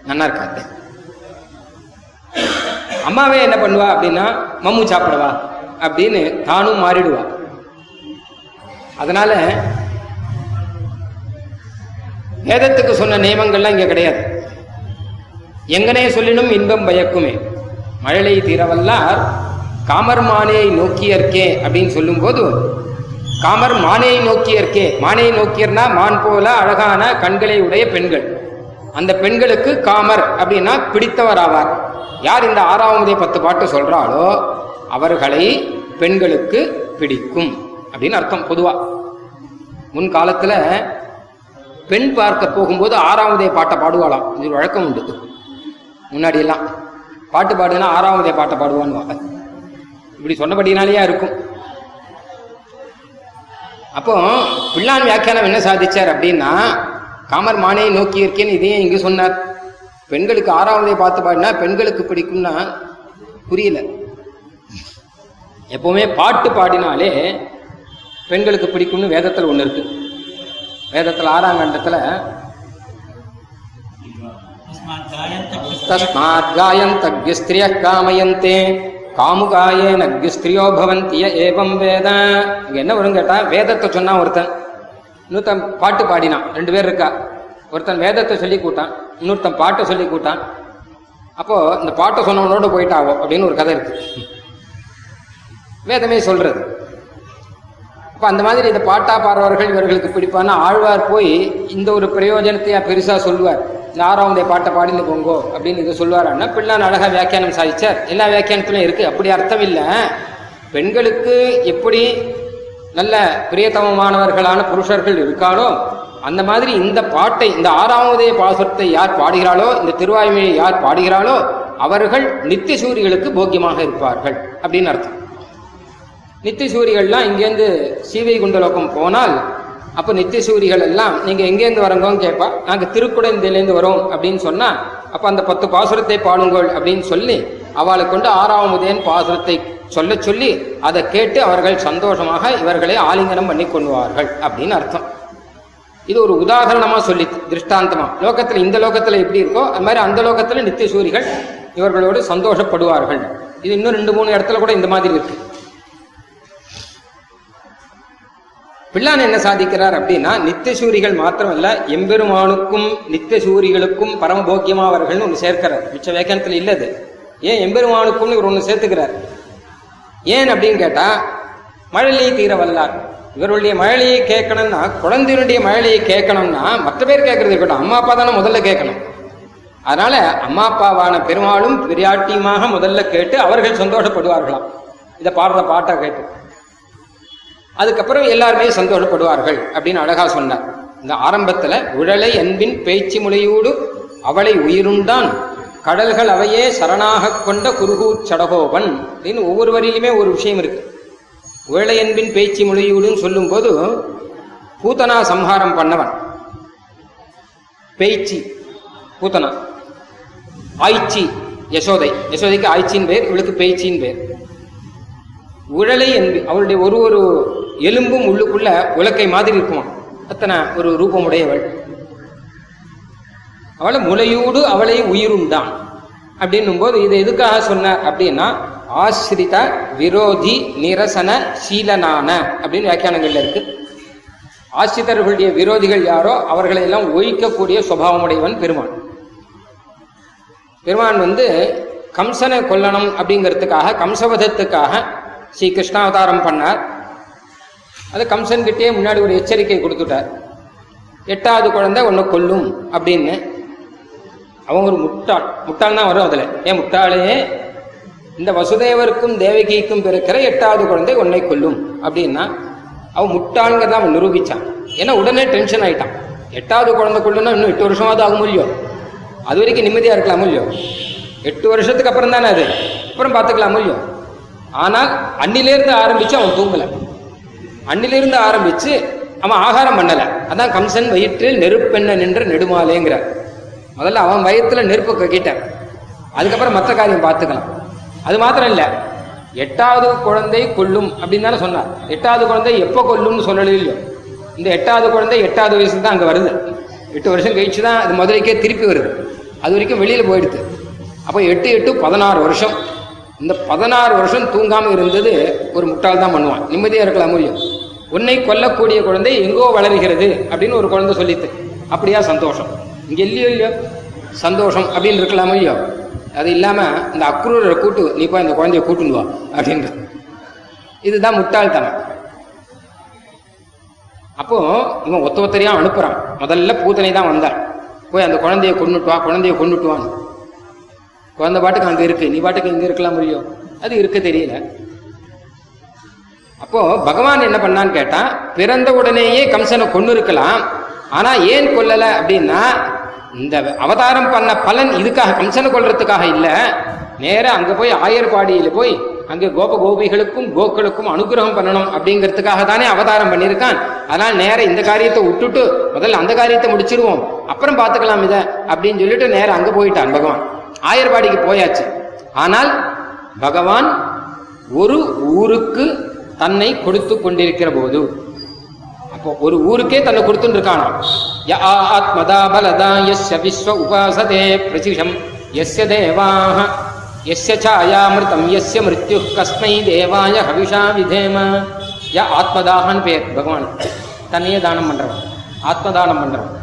A: நல்லா இருக்காது அம்மாவே என்ன பண்ணுவா அப்படின்னா மம்மு சாப்பிடுவா? அப்படின்னு தானும் மாறிடுவா. அதனால வேதத்துக்கு சொன்ன நியமங்கள்லாம் இங்க கிடையாது. எங்கனே சொல்லினும் இன்பம் பயக்குமே. மழலை தீரவல்லார் காமர் மானையை நோக்கியற்கே அப்படின்னு சொல்லும்போது காமர் மானையை நோக்கியற்கே மானையை நோக்கியர்னா மான் போல அழகான கண்களை உடைய பெண்கள். அந்த பெண்களுக்கு காமர் அப்படின்னா பிடித்தவர் ஆவார் யார் இந்த ஆறாவதே பத்து பாட்டு சொல்கிறாளோ அவர்களை பெண்களுக்கு பிடிக்கும் அப்படின்னு அர்த்தம் பொதுவா. முன் காலத்துல பெண் பார்க்க போகும்போது ஆறாவதே பாட்டை பாடுவாளாம். இது வழக்கம் உண்டு. முன்னாடி எல்லாம் பாட்டு பாடுனா ஆறாவதே பாட்டை பாடுவான்னு இப்படி சொன்னபடினாலேயா இருக்கும். அப்போ பிள்ளான் வியாக்கியானம் என்ன சாதிச்சார் அப்படின்னா காமர் மானையை நோக்கி இருக்கேன் இதையும் இங்கு சொன்னார். பெண்களுக்கு ஆறாவதை பார்த்து பாடினா பெண்களுக்கு பிடிக்கும்னா புரியல. எப்பவுமே பாட்டு பாடினாலே பெண்களுக்கு பிடிக்கும்னு வேதத்தில் ஒன்று இருக்கு. வேதத்தில் ஆறாம் கண்டத்தில் தஸ்மாத் காயந்த ஸ்திரிய காமயந்தே காமுகாயேன ஸ்திரியோ பவந்திய ஏவம் வேத. என்ன வரும் கேட்டா வேதத்தை சொன்னா ஒருத்தன் இன்னொருத்தன் பாட்டு பாடினான். ரெண்டு பேர் இருக்கா? ஒருத்தன் வேதத்தை சொல்லி கூட்டான் இன்னொருத்தன் பாட்டை சொல்லி கூட்டான். அப்போ இந்த பாட்டை சொன்னவனோட போயிட்டாவோ அப்படின்னு ஒரு கதை இருக்கு. வேதமே சொல்றது. அப்ப அந்த மாதிரி இந்த பாட்டா பாடுறவர்கள் இவர்களுக்கு பிடிப்பான ஆழ்வார் போய் இந்த ஒரு பிரயோஜனத்தையா பெருசா சொல்லுவார்? இந்த பாட்டை பாடிந்து போங்கோ அப்படின்னு இதை சொல்லுவாரான்னா பிள்ளான் அழகா வியாக்கியானம் சாதிச்சார். எல்லா வியாக்கியானத்திலும் இருக்கு. அப்படி அர்த்தம் இல்லை. பெண்களுக்கு எப்படி நல்ல பிரியத்தமமானவர்களான புருஷர்கள் இருக்காளோ அந்த மாதிரி இந்த பாட்டை இந்த ஆறாவதே பாசுரத்தை யார் பாடுகிறாளோ இந்த திருவாய்மையை யார் பாடுகிறாளோ அவர்கள் நித்திய சூரியர்களுக்கு போக்கியமாக இருப்பார்கள் அப்படின்னு அர்த்தம். நித்திய சூரிகள்லாம் இங்கேருந்து சீவை குண்டலோக்கம் போனால் அப்போ நித்திய சூரிகள் எல்லாம் நீங்க எங்கேருந்து வரங்கோன்னு கேட்பா நாங்கள் திருக்குடந்திலேருந்து வரோம் அப்படின்னு சொன்னா அப்ப அந்த பத்து பாசுரத்தை பாடுங்கள் அப்படின்னு சொல்லி அவளை கொண்டு ஆறாவதேன் பாசுரத்தை சொல்ல சொல்லி அதை கேட்டு அவர்கள் சந்தோஷமாக இவர்களை ஆலிங்கனம் பண்ணி கொள்வார்கள் அப்படின்னு அர்த்தம். இது ஒரு உதாகரணமாக சொல்லி திருஷ்டாந்தமாக லோகத்தில் இந்த லோகத்தில் எப்படி இருக்கோ அது மாதிரி அந்த லோகத்தில் நித்திய சூரிகள் இவர்களோடு சந்தோஷப்படுவார்கள். இது இன்னும் ரெண்டு மூணு இடத்துல கூட இந்த மாதிரி இருக்கு. பிள்ளான் என்ன சாதிக்கிறார் அப்படின்னா நித்திய சூரிகள் மாத்திரமல்ல எம்பெருமானுக்கும் நித்திய சூரிகளுக்கும் பரமபோக்கியமாவர்கள்னு ஒன்று சேர்க்கிறார். மிச்ச வேக்கணத்தில் இல்லது ஏன் எம்பெருமானுக்கும் இவர் ஒன்று சேர்த்துக்கிறார்? ஏன் அப்படின்னு கேட்டா மழலையை தீர வல்லார். இவருடைய மழலையை கேட்கணும்னா குழந்தையினுடைய மழலையை கேட்கணும்னா மற்ற பேர் கேட்கறது இருக்கட்டும். அம்மா அப்பா தானே முதல்ல கேட்கணும். அதனால அம்மா அப்பாவான பெருமாளும் பெரியாட்டியுமாக முதல்ல கேட்டு அவர்கள் சந்தோஷப்படுவார்களாம். இதை பாடுற பாட்டை கேட்டு. அதுக்கப்புறம் எல்லாருமே சந்தோஷப்படுவார்கள் அப்படின்னு அழகா சொன்னார். இந்த ஆரம்பத்துல உழலை அன்பின் பேச்சு முலையோடு அவளை உயிருண்டான். கடல்கள் அவையே சரணாக கொண்ட குருகூச் சடகோபன். அப்படின்னு ஒவ்வொரு வரியிலுமே ஒரு விஷயம் இருக்கு. வேளையன்பின் அன்பின் பேச்சு முலையூடுன்னு சொல்லும்போது பூத்தனா சம்ஹாரம் பண்ணவன். பேய்ச்சி பூத்தனா ஆய்ச்சி யசோதை. யசோதைக்கு ஆய்ச்சின் பேர் இவளுக்கு பேச்சின் பேர் உழலை என்பி அவளுடைய ஒரு ஒரு எலும்பும் உள்ளுக்குள்ள உலக்கை மாதிரி இருக்குமா அத்தனை ஒரு ரூபமுடையவள். அவளை முலையூடு அவளை உயிருண்டான். அப்படின்னும் போது இது எதுக்காக சொன்னார் அப்படின்னா ஆசிரித விரோதி நிரசன சீலனான அப்படின்னு வியாக்கியானங்கள்ல இருக்கு. ஆசிரியர்களுடைய விரோதிகள் யாரோ அவர்களை எல்லாம் ஒழிக்கக்கூடிய சுபாவமுடையவன் பெருமான். பெருமான் வந்து கம்சனை கொல்லணும் அப்படிங்கிறதுக்காக கம்சவதத்துக்காக ஸ்ரீ கிருஷ்ணாவதாரம் பண்ணார். அது கம்சன்கிட்டே முன்னாடி ஒரு எச்சரிக்கை கொடுத்துட்டார். எட்டாவது குழந்தை ஒன்று கொல்லும் அப்படின்னு. அவன் ஒரு முட்டாள். முட்டாள் தான் வரும் அதுல. ஏன் முட்டாளே? இந்த வசுதேவருக்கும் தேவகிக்கும் பிறக்கிற எட்டாவது குழந்தை உன்னை கொல்லும். அப்படின்னா அவன் முட்டாளுங்கிறத அவன் நிரூபிச்சான். ஏன்னா உடனே டென்ஷன் ஆயிட்டான். எட்டாவது குழந்தை கொள்ளுன்னா இன்னும் எட்டு வருஷமாவது ஆகும் இல்லையோ? அது வரைக்கும் நிம்மதியா இருக்கலாம் இல்லையோ? எட்டு வருஷத்துக்கு அப்புறம் தானே அது? அப்புறம் பார்த்துக்கலாம் இல்லையோ? ஆனால் அன்னிலேருந்து ஆரம்பிச்சு அவன் தூங்கல. அன்னிலிருந்து ஆரம்பிச்சு அவன் ஆகாரம் பண்ணலை. அதான் கம்சன் வயிற்றில் நெருப்பெண்ண நின்ற நெடுமாலேங்கிறார். முதல்ல அவன் வயிற்றுல நெருப்பு கக்கிட்டார் அதுக்கப்புறம் மற்ற காரியம் பார்த்துக்கலாம். அது மாத்திரம் இல்ல எட்டாவது குழந்தை கொல்லும் அப்படின்னு தானே சொன்னார் எட்டாவது குழந்தை எப்போ கொல்லும்னு சொல்லல இல்லையோ. இந்த எட்டாவது குழந்தை எட்டாவது வயசுல தான் அங்கே வருது. எட்டு வருஷம் கழிச்சு தான் அது மதுரைக்கே திருப்பி வருது. அது வரைக்கும் வெளியில் போயிடுது. அப்போ எட்டு எட்டு பதினாறு வருஷம். இந்த பதினாறு வருஷம் தூங்காமல் இருந்தது ஒரு முட்டாள் தான் பண்ணுவான். நிம்மதியாக இருக்கலாம் முடியும். உன்னை கொல்லக்கூடிய குழந்தை எங்கோ வளருகிறது அப்படின்னு ஒரு குழந்தை சொல்லித்து அப்படியா சந்தோஷம். இங்கே இல்லையோ இல்லையோ? சந்தோஷம் அப்படின்னு இருக்கலாமோ இல்லையோ? அது இல்லாமல் இந்த அக்ரூரை கூட்டு நீ போய் இந்த குழந்தைய கூட்டுன்னு வா அப்படின்ற. இதுதான் முட்டாள்தனம். அப்போ இவன் ஒத்த ஒத்தரையா அனுப்புறான். முதல்ல பூத்தனை தான் வந்தார் போய் அந்த குழந்தைய கொண்டுட்டு வா குழந்தைய கொண்டுட்டு வான்னு. குழந்தை பாட்டுக்கு அங்கே இருக்கு. நீ பாட்டுக்கு இங்கே இருக்கலாம் முடியும் அது இருக்க தெரியல. அப்போ பகவான் என்ன பண்ணான்னு கேட்டா பிறந்த உடனேயே கம்சனை கொண்டு இருக்கலாம் ஆனா ஏன் கொல்லல அப்படின்னா இந்த அவதாரம் பண்ண பலன் இதுக்காக கம்சனை கொள்றதுக்காக இல்ல. நேராக அங்க போய் ஆயர்பாடியில போய் அங்க கோப கோபிகளுக்கும் கோக்களுக்கும் அனுகிரகம் பண்ணணும் அப்படிங்கிறதுக்காக தானே அவதாரம் பண்ணியிருக்கான் அதனால நேர இந்த காரியத்தை விட்டுட்டு முதல்ல அந்த காரியத்தை முடிச்சிருவோம். அப்புறம் பார்த்துக்கலாம் இத அப்படின்னு சொல்லிட்டு நேராக அங்க போயிட்டான் பகவான். ஆயர்பாடிக்கு போயாச்சு. ஆனால் பகவான் ஒரு ஊருக்கு தன்னை கொடுத்து கொண்டிருக்கிற போது அப்போ ஒரு ஊருக்கே தன்னை கொடுத்துருக்கானா இருக்கானாம் ய ஆத்மதா பலதா யஸ்ய விஸ்வ உபாசதே பிரசிஷம் யஸ்ய தேவாக எஸ்ய சாயாமிருத்தம் யஸ்ய மிருத்யு கஸ்மை தேவாய ஹவிஷா விதேம. ய ஆத்மதாகன்னு பெயர் பகவான். தன்னையே தானம் பண்ணுறவன் ஆத்மதானம் பண்ணுறவன்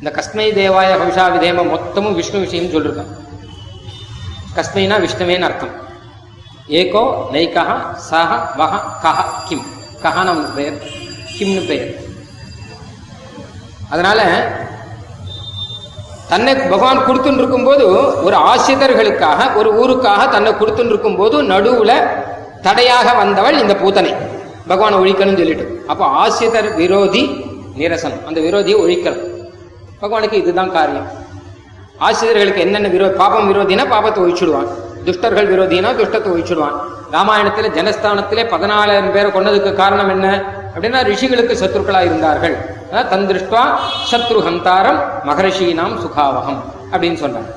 A: இந்த கஸ்மை தேவாய ஹவிஷா விதேம மொத்தமும் விஷ்ணு விஷயம் சொல்லியிருக்கான் கஸ்மைனா விஷ்ணுவேன்னு அர்த்தம். ஏகோ நைக்கா சஹ வஹ கஹ கிம். கஹனம் பெயர் கிம்னு பெயர். அதனால தன்னை பகவான் கொடுத்துட்டு இருக்கும்போது ஒரு ஆசிரியர்களுக்காக ஒரு ஊருக்காக தன்னை கொடுத்துட்டு இருக்கும்போது நடுவுல தடையாக வந்தவள் இந்த பூத்தனை பகவான் ஒழிக்கணும்னு சொல்லிட்டு. அப்போ ஆசிரியர் விரோதி நிரசனம் அந்த விரோதியை ஒழிக்கணும். பகவானுக்கு இதுதான் காரியம். ஆசிரியர்களுக்கு என்னென்ன விரோ பாபம் விரோதினா பாபத்தை ஒழிச்சுடுவான் துஷ்டர்கள் விரோதினா துஷ்டத்தை ஒழிச்சுடுவான் ராமாயணத்துல ஜனஸ்தானத்திலே பதினாலாயிரம் பேரை கொண்டதுக்கு காரணம் என்ன? அப்படின்னா ரிஷிகளுக்கு சத்ருக்களா இருந்தார்கள். அதான் தன் திருஷ்டுவா சத்ரு ஹந்தாரம் மகரிஷீனாம் சுகாவகம் அப்படின்னு சொன்னாங்க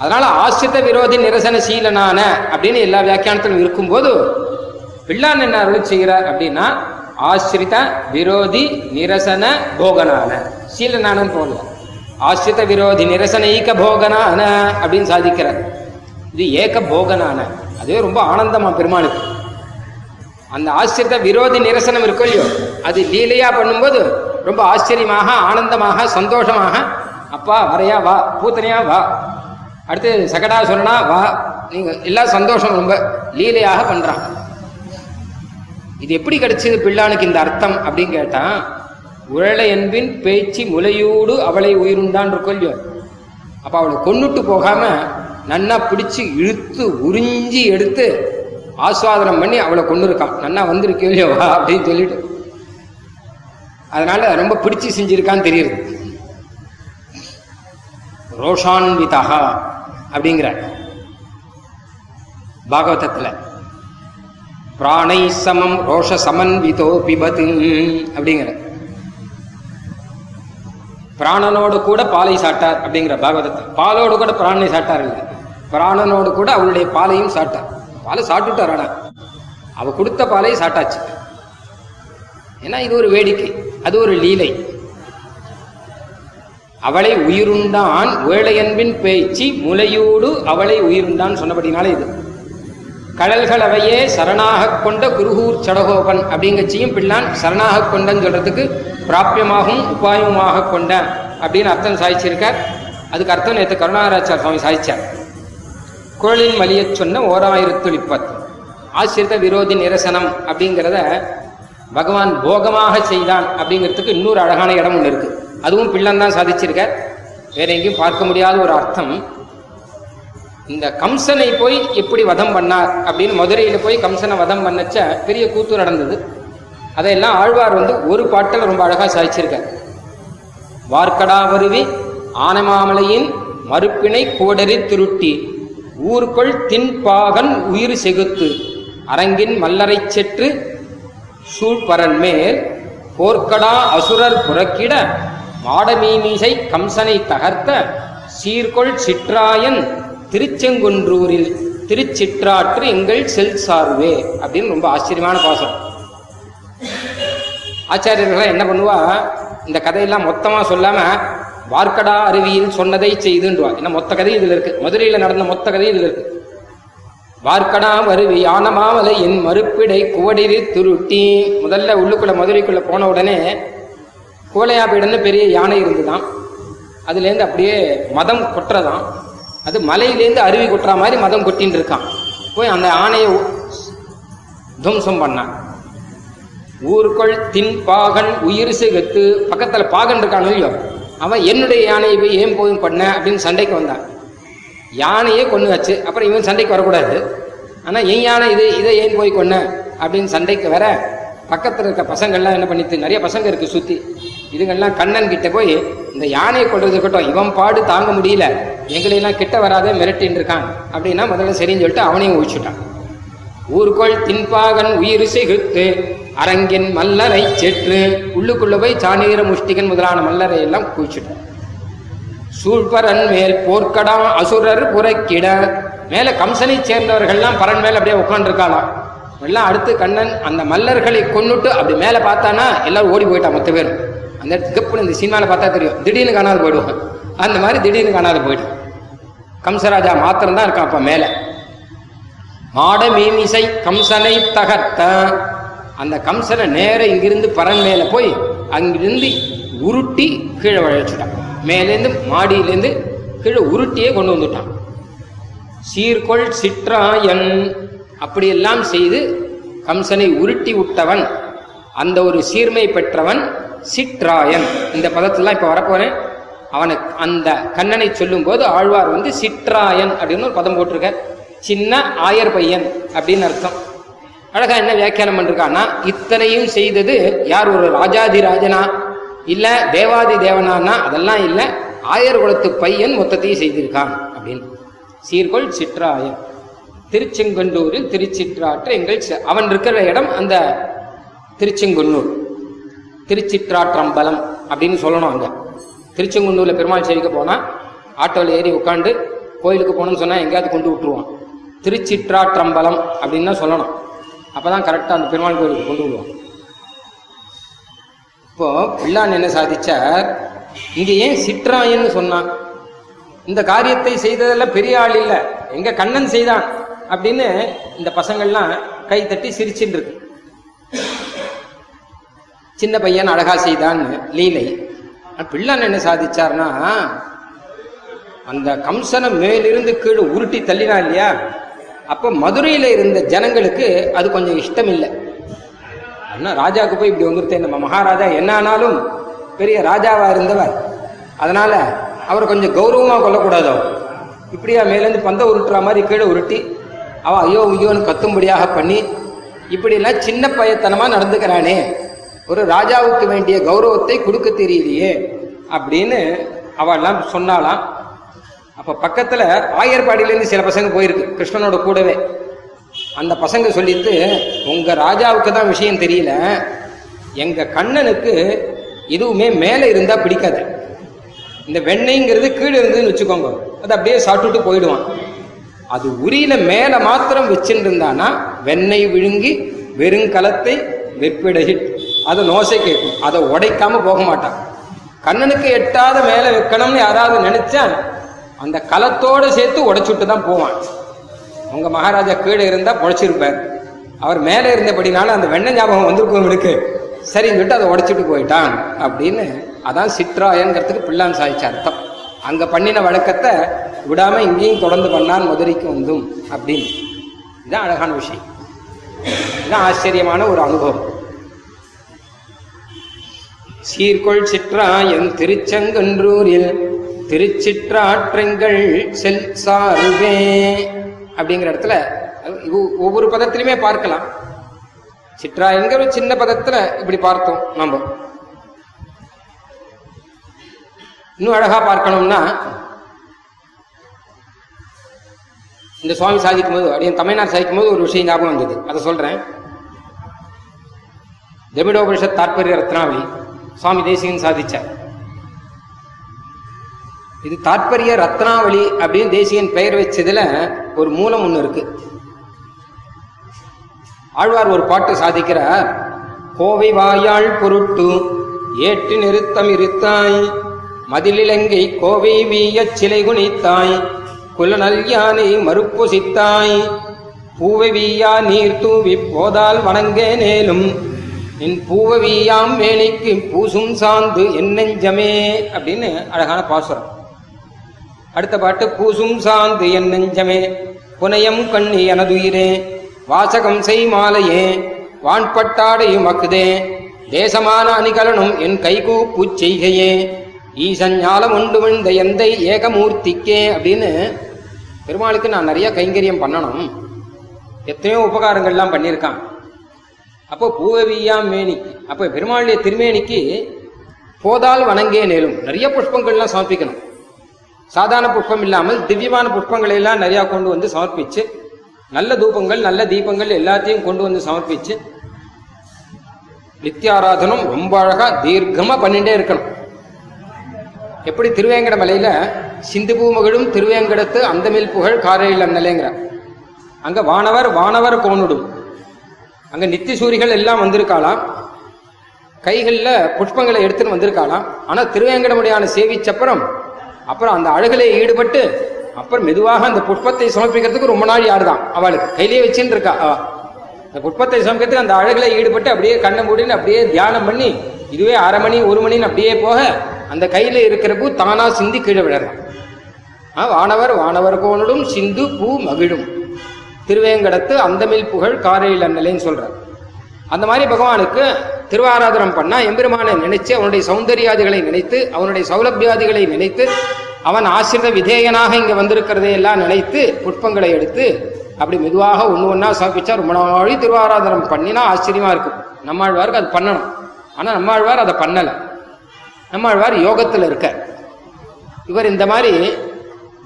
A: அதனால ஆசிரித விரோதி நிரசன சீலனான அப்படின்னு எல்லா வியாக்கியானத்திலும் இருக்கும்போது பிள்ளான் என்ன அருள் செய்கிறார் அப்படின்னா ஆசிரித விரோதி நிரசன போகனான. சீலனானன்னு போடல ஆசிரித விரோதி நிரசன ஈக்க போகனான அப்படின்னு சாதிக்கிறார். இது ஏக போகனான அதுவே ரொம்ப ஆனந்தமா பெருமானுக்கு அந்த ஆச்சரியத்தை விரோதி நிரசனம் இருக்கும் இல்லையோ அது லீலையா பண்ணும்போது ரொம்ப ஆச்சரியமாக ஆனந்தமாக சந்தோஷமாக அப்பா வரையா வா பூத்தனையா வா. அடுத்து சகடா சொன்னா வா. நீங்க எல்லாம் சந்தோஷம் ரொம்ப. லீலையாக பண்றான். இது எப்படி கிடைச்சது பிள்ளானுக்கு இந்த அர்த்தம் அப்படின்னு கேட்டா உழலை என்பின் பேச்சு முலையோடு அவளை உயிருண்டான் இருக்கோ இல்லையோ. அப்ப அவளை கொண்டுட்டு போகாம நன்னா பிடிச்சி இழுத்து உறிஞ்சி எடுத்து ஆஸ்வாதனம் பண்ணி அவளை கொண்டு இருக்கான் நன்னா வந்திருக்கே இல்லையோ வா அப்படின்னு சொல்லிட்டு. அதனால ரொம்ப பிடிச்சி செஞ்சிருக்கான்னு தெரியுது. ரோஷான்விதா அப்படிங்கிற பாகவதத்துல. பிராணை சமம் ரோஷ சமன்விதோ பிபத்து அப்படிங்கிற. பிராணனோடு கூட பாலை சாட்டார் அப்படிங்கிற பாகவதத்தை பாலோடு கூட பிராணனை சாட்டார் இல்லை. பிராணனோடு கூட அவளுடைய பாலையும் சாட்டார் பாலை சாப்பிட்டுட்டார் ஆனா. அவ கொடுத்த பாலை சாட்டாச்சு ஏன்னா இது ஒரு வேடிக்கை. அது ஒரு லீலை. அவளை உயிருண்டான் வேளையன்பின் பேச்சு முலையூடு அவளை உயிருண்டான் சொன்னபடினாலே இது. கடல்களவையே சரணாக கொண்ட குருகூர் சடகோபன் அப்படிங்கச்சியும் பிள்ளான் சரணாக கொண்டன்னு சொல்றதுக்கு பிராபியமாகவும் உபாயமாக கொண்ட அப்படின்னு அர்த்தம் சாதிச்சிருக்கார். அதுக்கு அர்த்தம் நேற்று கருணாகராச்சார் சுவாமி சாதிச்சார். குழலின் மலியச் சொன்ன ஓராயிரத்து இப்பத்து ஆசிரித்த விரோதி நிரசனம் அப்படிங்கிறத பகவான் போகமாக செய்தான் அப்படிங்கிறதுக்கு இன்னொரு அழகான இடம் ஒன்று இருக்கு. அதுவும் பிள்ளன் தான் சாதிச்சிருக்கார். வேற எங்கேயும் பார்க்க முடியாத ஒரு அர்த்தம். இந்த கம்சனை போய் எப்படி வதம் பண்ணார் அப்படின்னு மதுரையில் போய் கம்சனை வதம் பண்ணச்ச பெரிய கூத்து நடந்தது. அதையெல்லாம் ஆழ்வார் வந்து ஒரு பாட்டில் ரொம்ப அழகாக சாதிச்சிருக்கார். வார்க்கடா வருவி ஆனமாமலையின் மறுப்பினை கோடறி திருட்டி ஊர்கொள் தின்பாகன் உயிர் செகுத்து. அரங்கின் மல்லரைச் செற்று சூழ்பரன் மேல் போர்க்கடா அசுரர் புறக்கிட மாடமீமிசை கம்சனை தகர்த்த சீர்கொள் சிற்றாயன் திருச்செங்குன்றூரில் திருச்சிற்றாற்று எங்கள் செல் சார்வே அப்படின்னு ரொம்ப ஆச்சரியமான பாசம். ஆச்சாரியர்கள் என்ன பண்ணுவா? இந்த கதையெல்லாம் மொத்தமாக சொல்லாமல் வார்க்கடா அருவியில் சொன்னதை செய்துன்றுவா ஏன்னா மொத்த கதை இதுல இருக்கு? மதுரையில நடந்த மொத்த கதை இதுல இருக்கு. வார்க்கடா அருவி யானமாமலை என் மறுப்பிடை குவடிரி துருட்டி. முதல்ல உள்ளுக்குள்ள மதுரைக்குள்ள போன உடனே கோலையாபீடன்னு பெரிய யானை இருந்துதான். அதுலேருந்து அப்படியே மதம் கொட்டுறதான். அது மலையிலேருந்து அருவி கொட்டுற மாதிரி மதம் கொட்டின்னு இருக்கான் போய் அந்த ஆணையை துவம்சம் பண்ணான். ஊருக்குள் தின் பாகன் உயிர் சிகத்து பக்கத்தில் பாகன் இருக்கான் இல்லையோ? அவன் என்னுடைய யானையை போய் ஏன் போய் பண்ண அப்படின்னு சண்டைக்கு வந்தான். யானையே கொண்டு வச்சு அப்புறம் இவன் சண்டைக்கு வரக்கூடாது. ஆனால் என் யானை இது? இதை ஏன் போய் கொன்ன? அப்படின்னு சண்டைக்கு வர பக்கத்தில் இருக்க பசங்கள்லாம் என்ன பண்ணிட்டு நிறைய பசங்க இருக்கு சுத்தி. இதுங்கெல்லாம் கண்ணன் கிட்ட போய் இந்த யானையை கொள்றது இருக்கட்டும். இவன் பாடு தாங்க முடியல. எங்களையெல்லாம் கிட்ட வராத மிரட்டின்னு இருக்கான். அப்படின்னா முதல்ல சரின்னு சொல்லிட்டு அவனையும் ஒழிச்சுட்டான். ஊருக்குள் தின்பாகன் உயிர் சிகுத்து அரங்கின் மல்லரை செற்று உள்ளுக்குள்ள போய் சாணீர முஷ்டிகன் முதலான மல்லரை எல்லாம் குவிச்சுட்டான் சூழ்பரன் மேல் போர்க்கடா அசுரர் புறக்கிட மேல கம்சனை சேர்ந்தவர்கள்லாம் பரன் மேல அப்படியே உட்காந்துருக்காளாம் எல்லாம் அடுத்து கண்ணன் அந்த மல்லர்களை கொன்னுட்டு அப்படி மேல பார்த்தானா எல்லாரும் ஓடி போயிட்டான் மொத்த பேரும். அந்த கப்புன்னு இந்த சினிமால பார்த்தா தெரியும். திடீர்னு காணாது போயிடுவாங்க அந்த மாதிரி திடீர்னு காணாது போயிட்டான் கம்சராஜா மாத்திரம்தான் இருக்கான் அப்ப மேலே. மாட மீமிசை கம்சனை தகர்த்த. அந்த கம்சனை நேர இங்கிருந்து பரன் மேலே போய் அங்கிருந்து உருட்டி கீழே வளைச்சுட்டான் மேலேருந்து மாடியிலேருந்து கீழே உருட்டியே கொண்டு வந்துட்டான். சீர்கொள் சிற்றாயன் அப்படியெல்லாம் செய்து கம்சனை உருட்டி விட்டவன் அந்த ஒரு சீர்மை பெற்றவன் சிற்றாயன். இந்த பதத்தெல்லாம் இப்போ வரப்போறேன். அவனுக்கு அந்த கண்ணனை சொல்லும்போது ஆழ்வார் வந்து சிற்றாயன் அப்படின்னு ஒரு பதம் போட்டிருக்கார். சின்ன ஆயர் பையன் அப்படின்னு அர்த்தம். அழகா என்ன வியாக்கியானம் பண்ணிருக்கான்னா இத்தனையும் செய்தது யார் ஒரு ராஜாதி ராஜனா இல்ல தேவாதி தேவனானா அதெல்லாம் இல்ல. ஆயர் குலத்து பையன் மொத்தத்தையும் செய்திருக்கான் அப்படின்னு. சீர்கொள் சிற்றாயன் திருச்செங்கண்டூரில் திருச்சிற்றாற்று எங்கள் அவன் இருக்கிற இடம் அந்த திருச்செங்குன்னூர் திருச்சிற்றாற்றம்பலம் அப்படின்னு சொல்லணும் அங்க. திருச்செங்குன்னூர்ல பெருமாள் சேவிக்க போனா ஆட்டோவில் ஏறி உட்காந்து கோயிலுக்கு போகணும்னு சொன்னா எங்கேயாவது கொண்டு விட்டுருவான். திருச்சிற்றாற்றம்பலம் அப்படின்னு தான் சொல்லணும். அப்போ தான் கரெக்டாக அந்த பெருமாள் கோயிலுக்கு கொண்டு விடுவோம் இப்போது பிள்ளான் என்ன சாதிச்சார்? இங்கே ஏன் சிற்றாயன்னு சொன்னான்? இந்த காரியத்தை செய்ததெல்லாம் பெரிய ஆள் இல்லை. எங்க கண்ணன் செய்தான் அப்படின்னு இந்த பசங்கள்லாம் கை தட்டி சிரிச்சுட்டு இருக்கு சின்ன பையன் அழகா செய்தான்னு லீலை. ஆனா பிள்ளான் என்ன சாதிச்சார்னா அந்த கம்சனை மேலிருந்து கீழே உருட்டி தள்ளினா இல்லையா? அப்ப மதுரையில இருந்த ஜனங்களுக்கு அது கொஞ்சம் இஷ்டம் இல்லை அண்ணா ராஜாவுக்கு போய் இப்படி வந்துருத்தேன் நம்ம மகாராஜா என்ன ஆனாலும் பெரிய ராஜாவா இருந்தவர். அதனால அவரை கொஞ்சம் கௌரவமா கொல்லக்கூடாதோ இப்படியா மேலேருந்து பந்த உருட்டுற மாதிரி கீழே உருட்டி அவ ஐயோ ஐயோன்னு கத்தும்படியாக பண்ணி இப்படிலாம் சின்ன பயத்தனமா நடந்துக்கிறானே. ஒரு ராஜாவுக்கு வேண்டிய கௌரவத்தை கொடுக்க தெரியலையே அப்படின்னு அவெல்லாம் சொன்னாலாம் அப்ப பக்கத்துல ஆயர்பாடியிலேருந்து சில பசங்க போயிருக்கு கிருஷ்ணனோட கூடவே. அந்த பசங்க சொல்லிட்டு உங்க ராஜாவுக்கு தான் விஷயம் தெரியல. எங்க கண்ணனுக்கு எதுவுமே மேலே இருந்தா பிடிக்காது. இந்த வெண்ணெய்ங்கிறது கீழே இருந்ததுன்னு வச்சுக்கோங்க. அது அப்படியே சாப்பிட்டுட்டு போயிடுவான். அது உரியில மேல மாத்திரம் வச்சுட்டு இருந்தானா வெண்ணெய் விழுங்கி வெறுங்கலத்தை வெப்பிடையில் அதை நோசை கேட்கும். அதை உடைக்காம போக மாட்டான். கண்ணனுக்கு எட்டாத மேல வைக்கணும்னு யாராவது நினைச்சா அந்த கலத்தோடு சேர்த்து உடைச்சுட்டு தான் போவான். உங்க மகாராஜா கீழே இருந்தா பொழைச்சிருப்பார் அவர் மேலே இருந்தபடினால அந்த வெண்ண ஞாபகம் வந்திருக்கும் இவனுக்கு. சரின்னு சொல்லிட்டு அதை உடைச்சிட்டு போயிட்டான் அப்படின்னு அதான் சித்ராயங்கிறதுக்கு பிள்ளான் சாய்ச்ச அர்த்தம். அங்க பண்ணின வழக்கத்தை விடாம இங்கேயும் தொடர்ந்து பண்ணான் மதுரைக்கு வந்தும் அப்படின்னு. இதுதான் அழகான விஷயம். இதுதான் ஆச்சரியமான ஒரு அனுபவம். சீர்கொள் சிற்றாயன் திருச்செங்கன்றூரில் திருச்சிற்றாற்றங்கள் செல் சார்வே. அப்படிங்கிற இடத்துல ஒவ்வொரு பதத்திலுமே பார்க்கலாம். சிற்றாயன்கிற ஒரு சின்ன பதத்துல இப்படி பார்த்தோம் நம்ம இன்னும் அழகா பார்க்கணும்னா இந்த சுவாமி சாதிக்கும் போது அப்படியே தமிழ்நாடு சாதிக்கும் போது ஒரு விஷயம் ஞாபகம் வந்தது. அதை சொல்றேன். திரமிடோபனிஷத் தாற்பரிய ரத்னாவி சுவாமி தேசிகன் சாதிச்சார். இது தாற்பரிய ரத்னாவளி அப்படின்னு தேசியன் பெயர் வச்சதுல ஒரு மூலம் ஒன்று இருக்கு. ஆழ்வார் ஒரு பாட்டு சாதிக்கிறார் கோவை வாயாள் பொருட்டு ஏற்று நிறுத்தம் இருத்தாய் மதிலிலங்கை கோவை வீயச் சிலை குனித்தாய் குலநல் யானை மறுப்புசித்தாய் பூவை வீயா நீர் தூவி போதால் வணங்க நேலும் நின் பூவ வீயாம் வேணிக்கு பூசும் சாந்து என் நெஞ்சமே அப்படின்னு அழகான பாசுரம். அடுத்த பாட்டு பூசும் சாந்து என் நெஞ்சமே புனையம் கண்ணி எனதுயிரே வாசகம் செய் மாலையே வான்பட்டாடையும் அக்குதே தேசமான அணிகலனும் என் கைகூப்புச் செய்கையே ஈசஞ்ஞாலம் உண்டு விழுந்த எந்தை ஏகமூர்த்திக்கே அப்படின்னு பெருமாளுக்கு நான் நிறைய கைங்கரியம் பண்ணணும். எத்தனையோ உபகாரங்கள்லாம் பண்ணியிருக்கான். அப்போ பூவவியாம் மேனிக்கு அப்போ பெருமாளுடைய திருமேனிக்கு போதால் வணங்கே நேலும் நிறைய புஷ்பங்கள்லாம் சமர்ப்பிக்கணும். சாதாரண புஷ்பம் இல்லாமல் திவ்யமான புஷ்பங்களை எல்லாம் நிறையா கொண்டு வந்து சமர்ப்பிச்சு நல்ல தூபங்கள் நல்ல தீபங்கள் எல்லாத்தையும் கொண்டு வந்து சமர்ப்பிச்சு நித்தியாராதனம் ரொம்ப அழகா தீர்க்கமா பண்ணிட்டே இருக்கணும். எப்படி திருவேங்கட மலையில சிந்து பூமகளும் திருவேங்கடத்து அந்தமில் புகழ் காரையில் அண்ணலேங்கிற அங்க வானவர் வானவர் கோணுடும். அங்க நித்திய சூரிகள் எல்லாம் வந்திருக்காளாம். கைகளில் புஷ்பங்களை எடுத்துன்னு வந்திருக்காளாம். ஆனா திருவேங்கடமுடியான சேவிச்சப்புறம் அப்புறம் அந்த அழகிலே ஈடுபட்டு அப்புறம் மெதுவாக அந்த புஷ்பத்தை சமர்ப்பிக்கிறதுக்கு ரொம்ப நாள் யாருதான்? அவளுக்கு. கையிலேயே வச்சுன்னு இருக்கா? அந்த புஷ்பத்தை சமர்ப்பிக்கிறதுக்கு அந்த அழகில் ஈடுபட்டு அப்படியே கண்ணை மூடின்னு அப்படியே தியானம் பண்ணி இதுவே அரை மணி ஒரு மணின்னு அப்படியே போக அந்த கையில இருக்கிற பூ தானா சிந்தி கீழே விழறான் ஆ, வானவர் வானவர் கோணலும் சிந்து பூ மகிழும். திருவேங்கடத்து அந்தமில் புகழ் காரையில் அண்ணலேன்னு சொல்றார். அந்த மாதிரி பகவானுக்கு திருவாராதனம் பண்ணா எம்பெருமானை நினைச்சு அவனுடைய சௌந்தர்யாதிகளை நினைத்து அவனுடைய சௌலபியாதிகளை நினைத்து அவன் ஆசிரித விதேயனாக இங்க வந்திருக்கிறதை எல்லாம் நினைத்து புட்பங்களை எடுத்து அப்படி மெதுவாக ஒன்று ஒன்றா சாப்பிச்சா ரொம்ப நாளி திருவாராதனம் பண்ணினா ஆச்சரியமா இருக்கும். நம்மாழ்வாருக்கு அது பண்ணணும். ஆனால் நம்மாழ்வார் அதை பண்ணலை. நம்மாழ்வார் யோகத்தில் இருக்க இவர் இந்த மாதிரி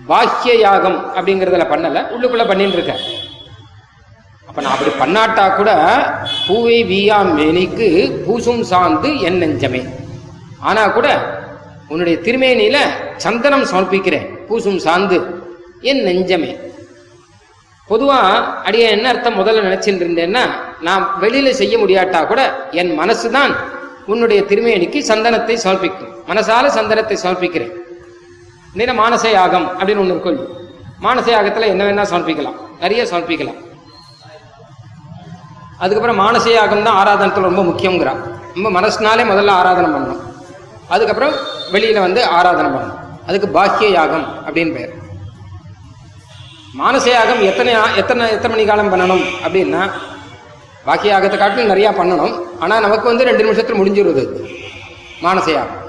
A: பாக்கிய யாகம் அப்படிங்கிறதுல பண்ணல. உள்ளுக்குள்ள பண்ணிட்டு இருக்கார். அப்போ நான் அப்படி பண்ணாட்டா கூட பூவை வீயாம் மேனிக்கு பூசும் சாந்து என் நெஞ்சமே. ஆனால் கூட உன்னுடைய திருமேனியில் சந்தனம் சமர்ப்பிக்கிறேன். பூசும் சாந்து என் நெஞ்சமே. பொதுவாக அடிய என்ன அர்த்தம் முதல்ல நினைச்சிட்டு இருந்தேன்னா நான் வெளியில் செய்ய முடியாட்டா கூட என் மனசு தான் உன்னுடைய திருமேனிக்கு சந்தனத்தை சமர்ப்பிக்கும். மனசால சந்தனத்தை சமர்ப்பிக்கிறேன். இல்லைன்னா மானச யாகம் அப்படின்னு ஒன்று இருக்கும் மானச என்ன வேணால் சமர்ப்பிக்கலாம். நிறைய சமர்ப்பிக்கலாம். அதுக்கப்புறம் மானச யாகம் தான் ஆராதனத்தில் ரொம்ப முக்கியங்கிறான் ரொம்ப மனசுனாலே முதல்ல ஆராதனை பண்ணணும். அதுக்கப்புறம் வெளியில் வந்து ஆராதனை பண்ணணும். அதுக்கு பாக்கிய யாகம் அப்படின்னு பெயர். மானச யாகம் எத்தனை எத்தனை எத்தனை மணி காலம் பண்ணணும் அப்படின்னா பாக்கிய யாகத்தை காட்டிலும் நிறையா பண்ணணும். ஆனால் நமக்கு வந்து ரெண்டு நிமிஷத்தில் முடிஞ்சிருது அது. மானச யாகம்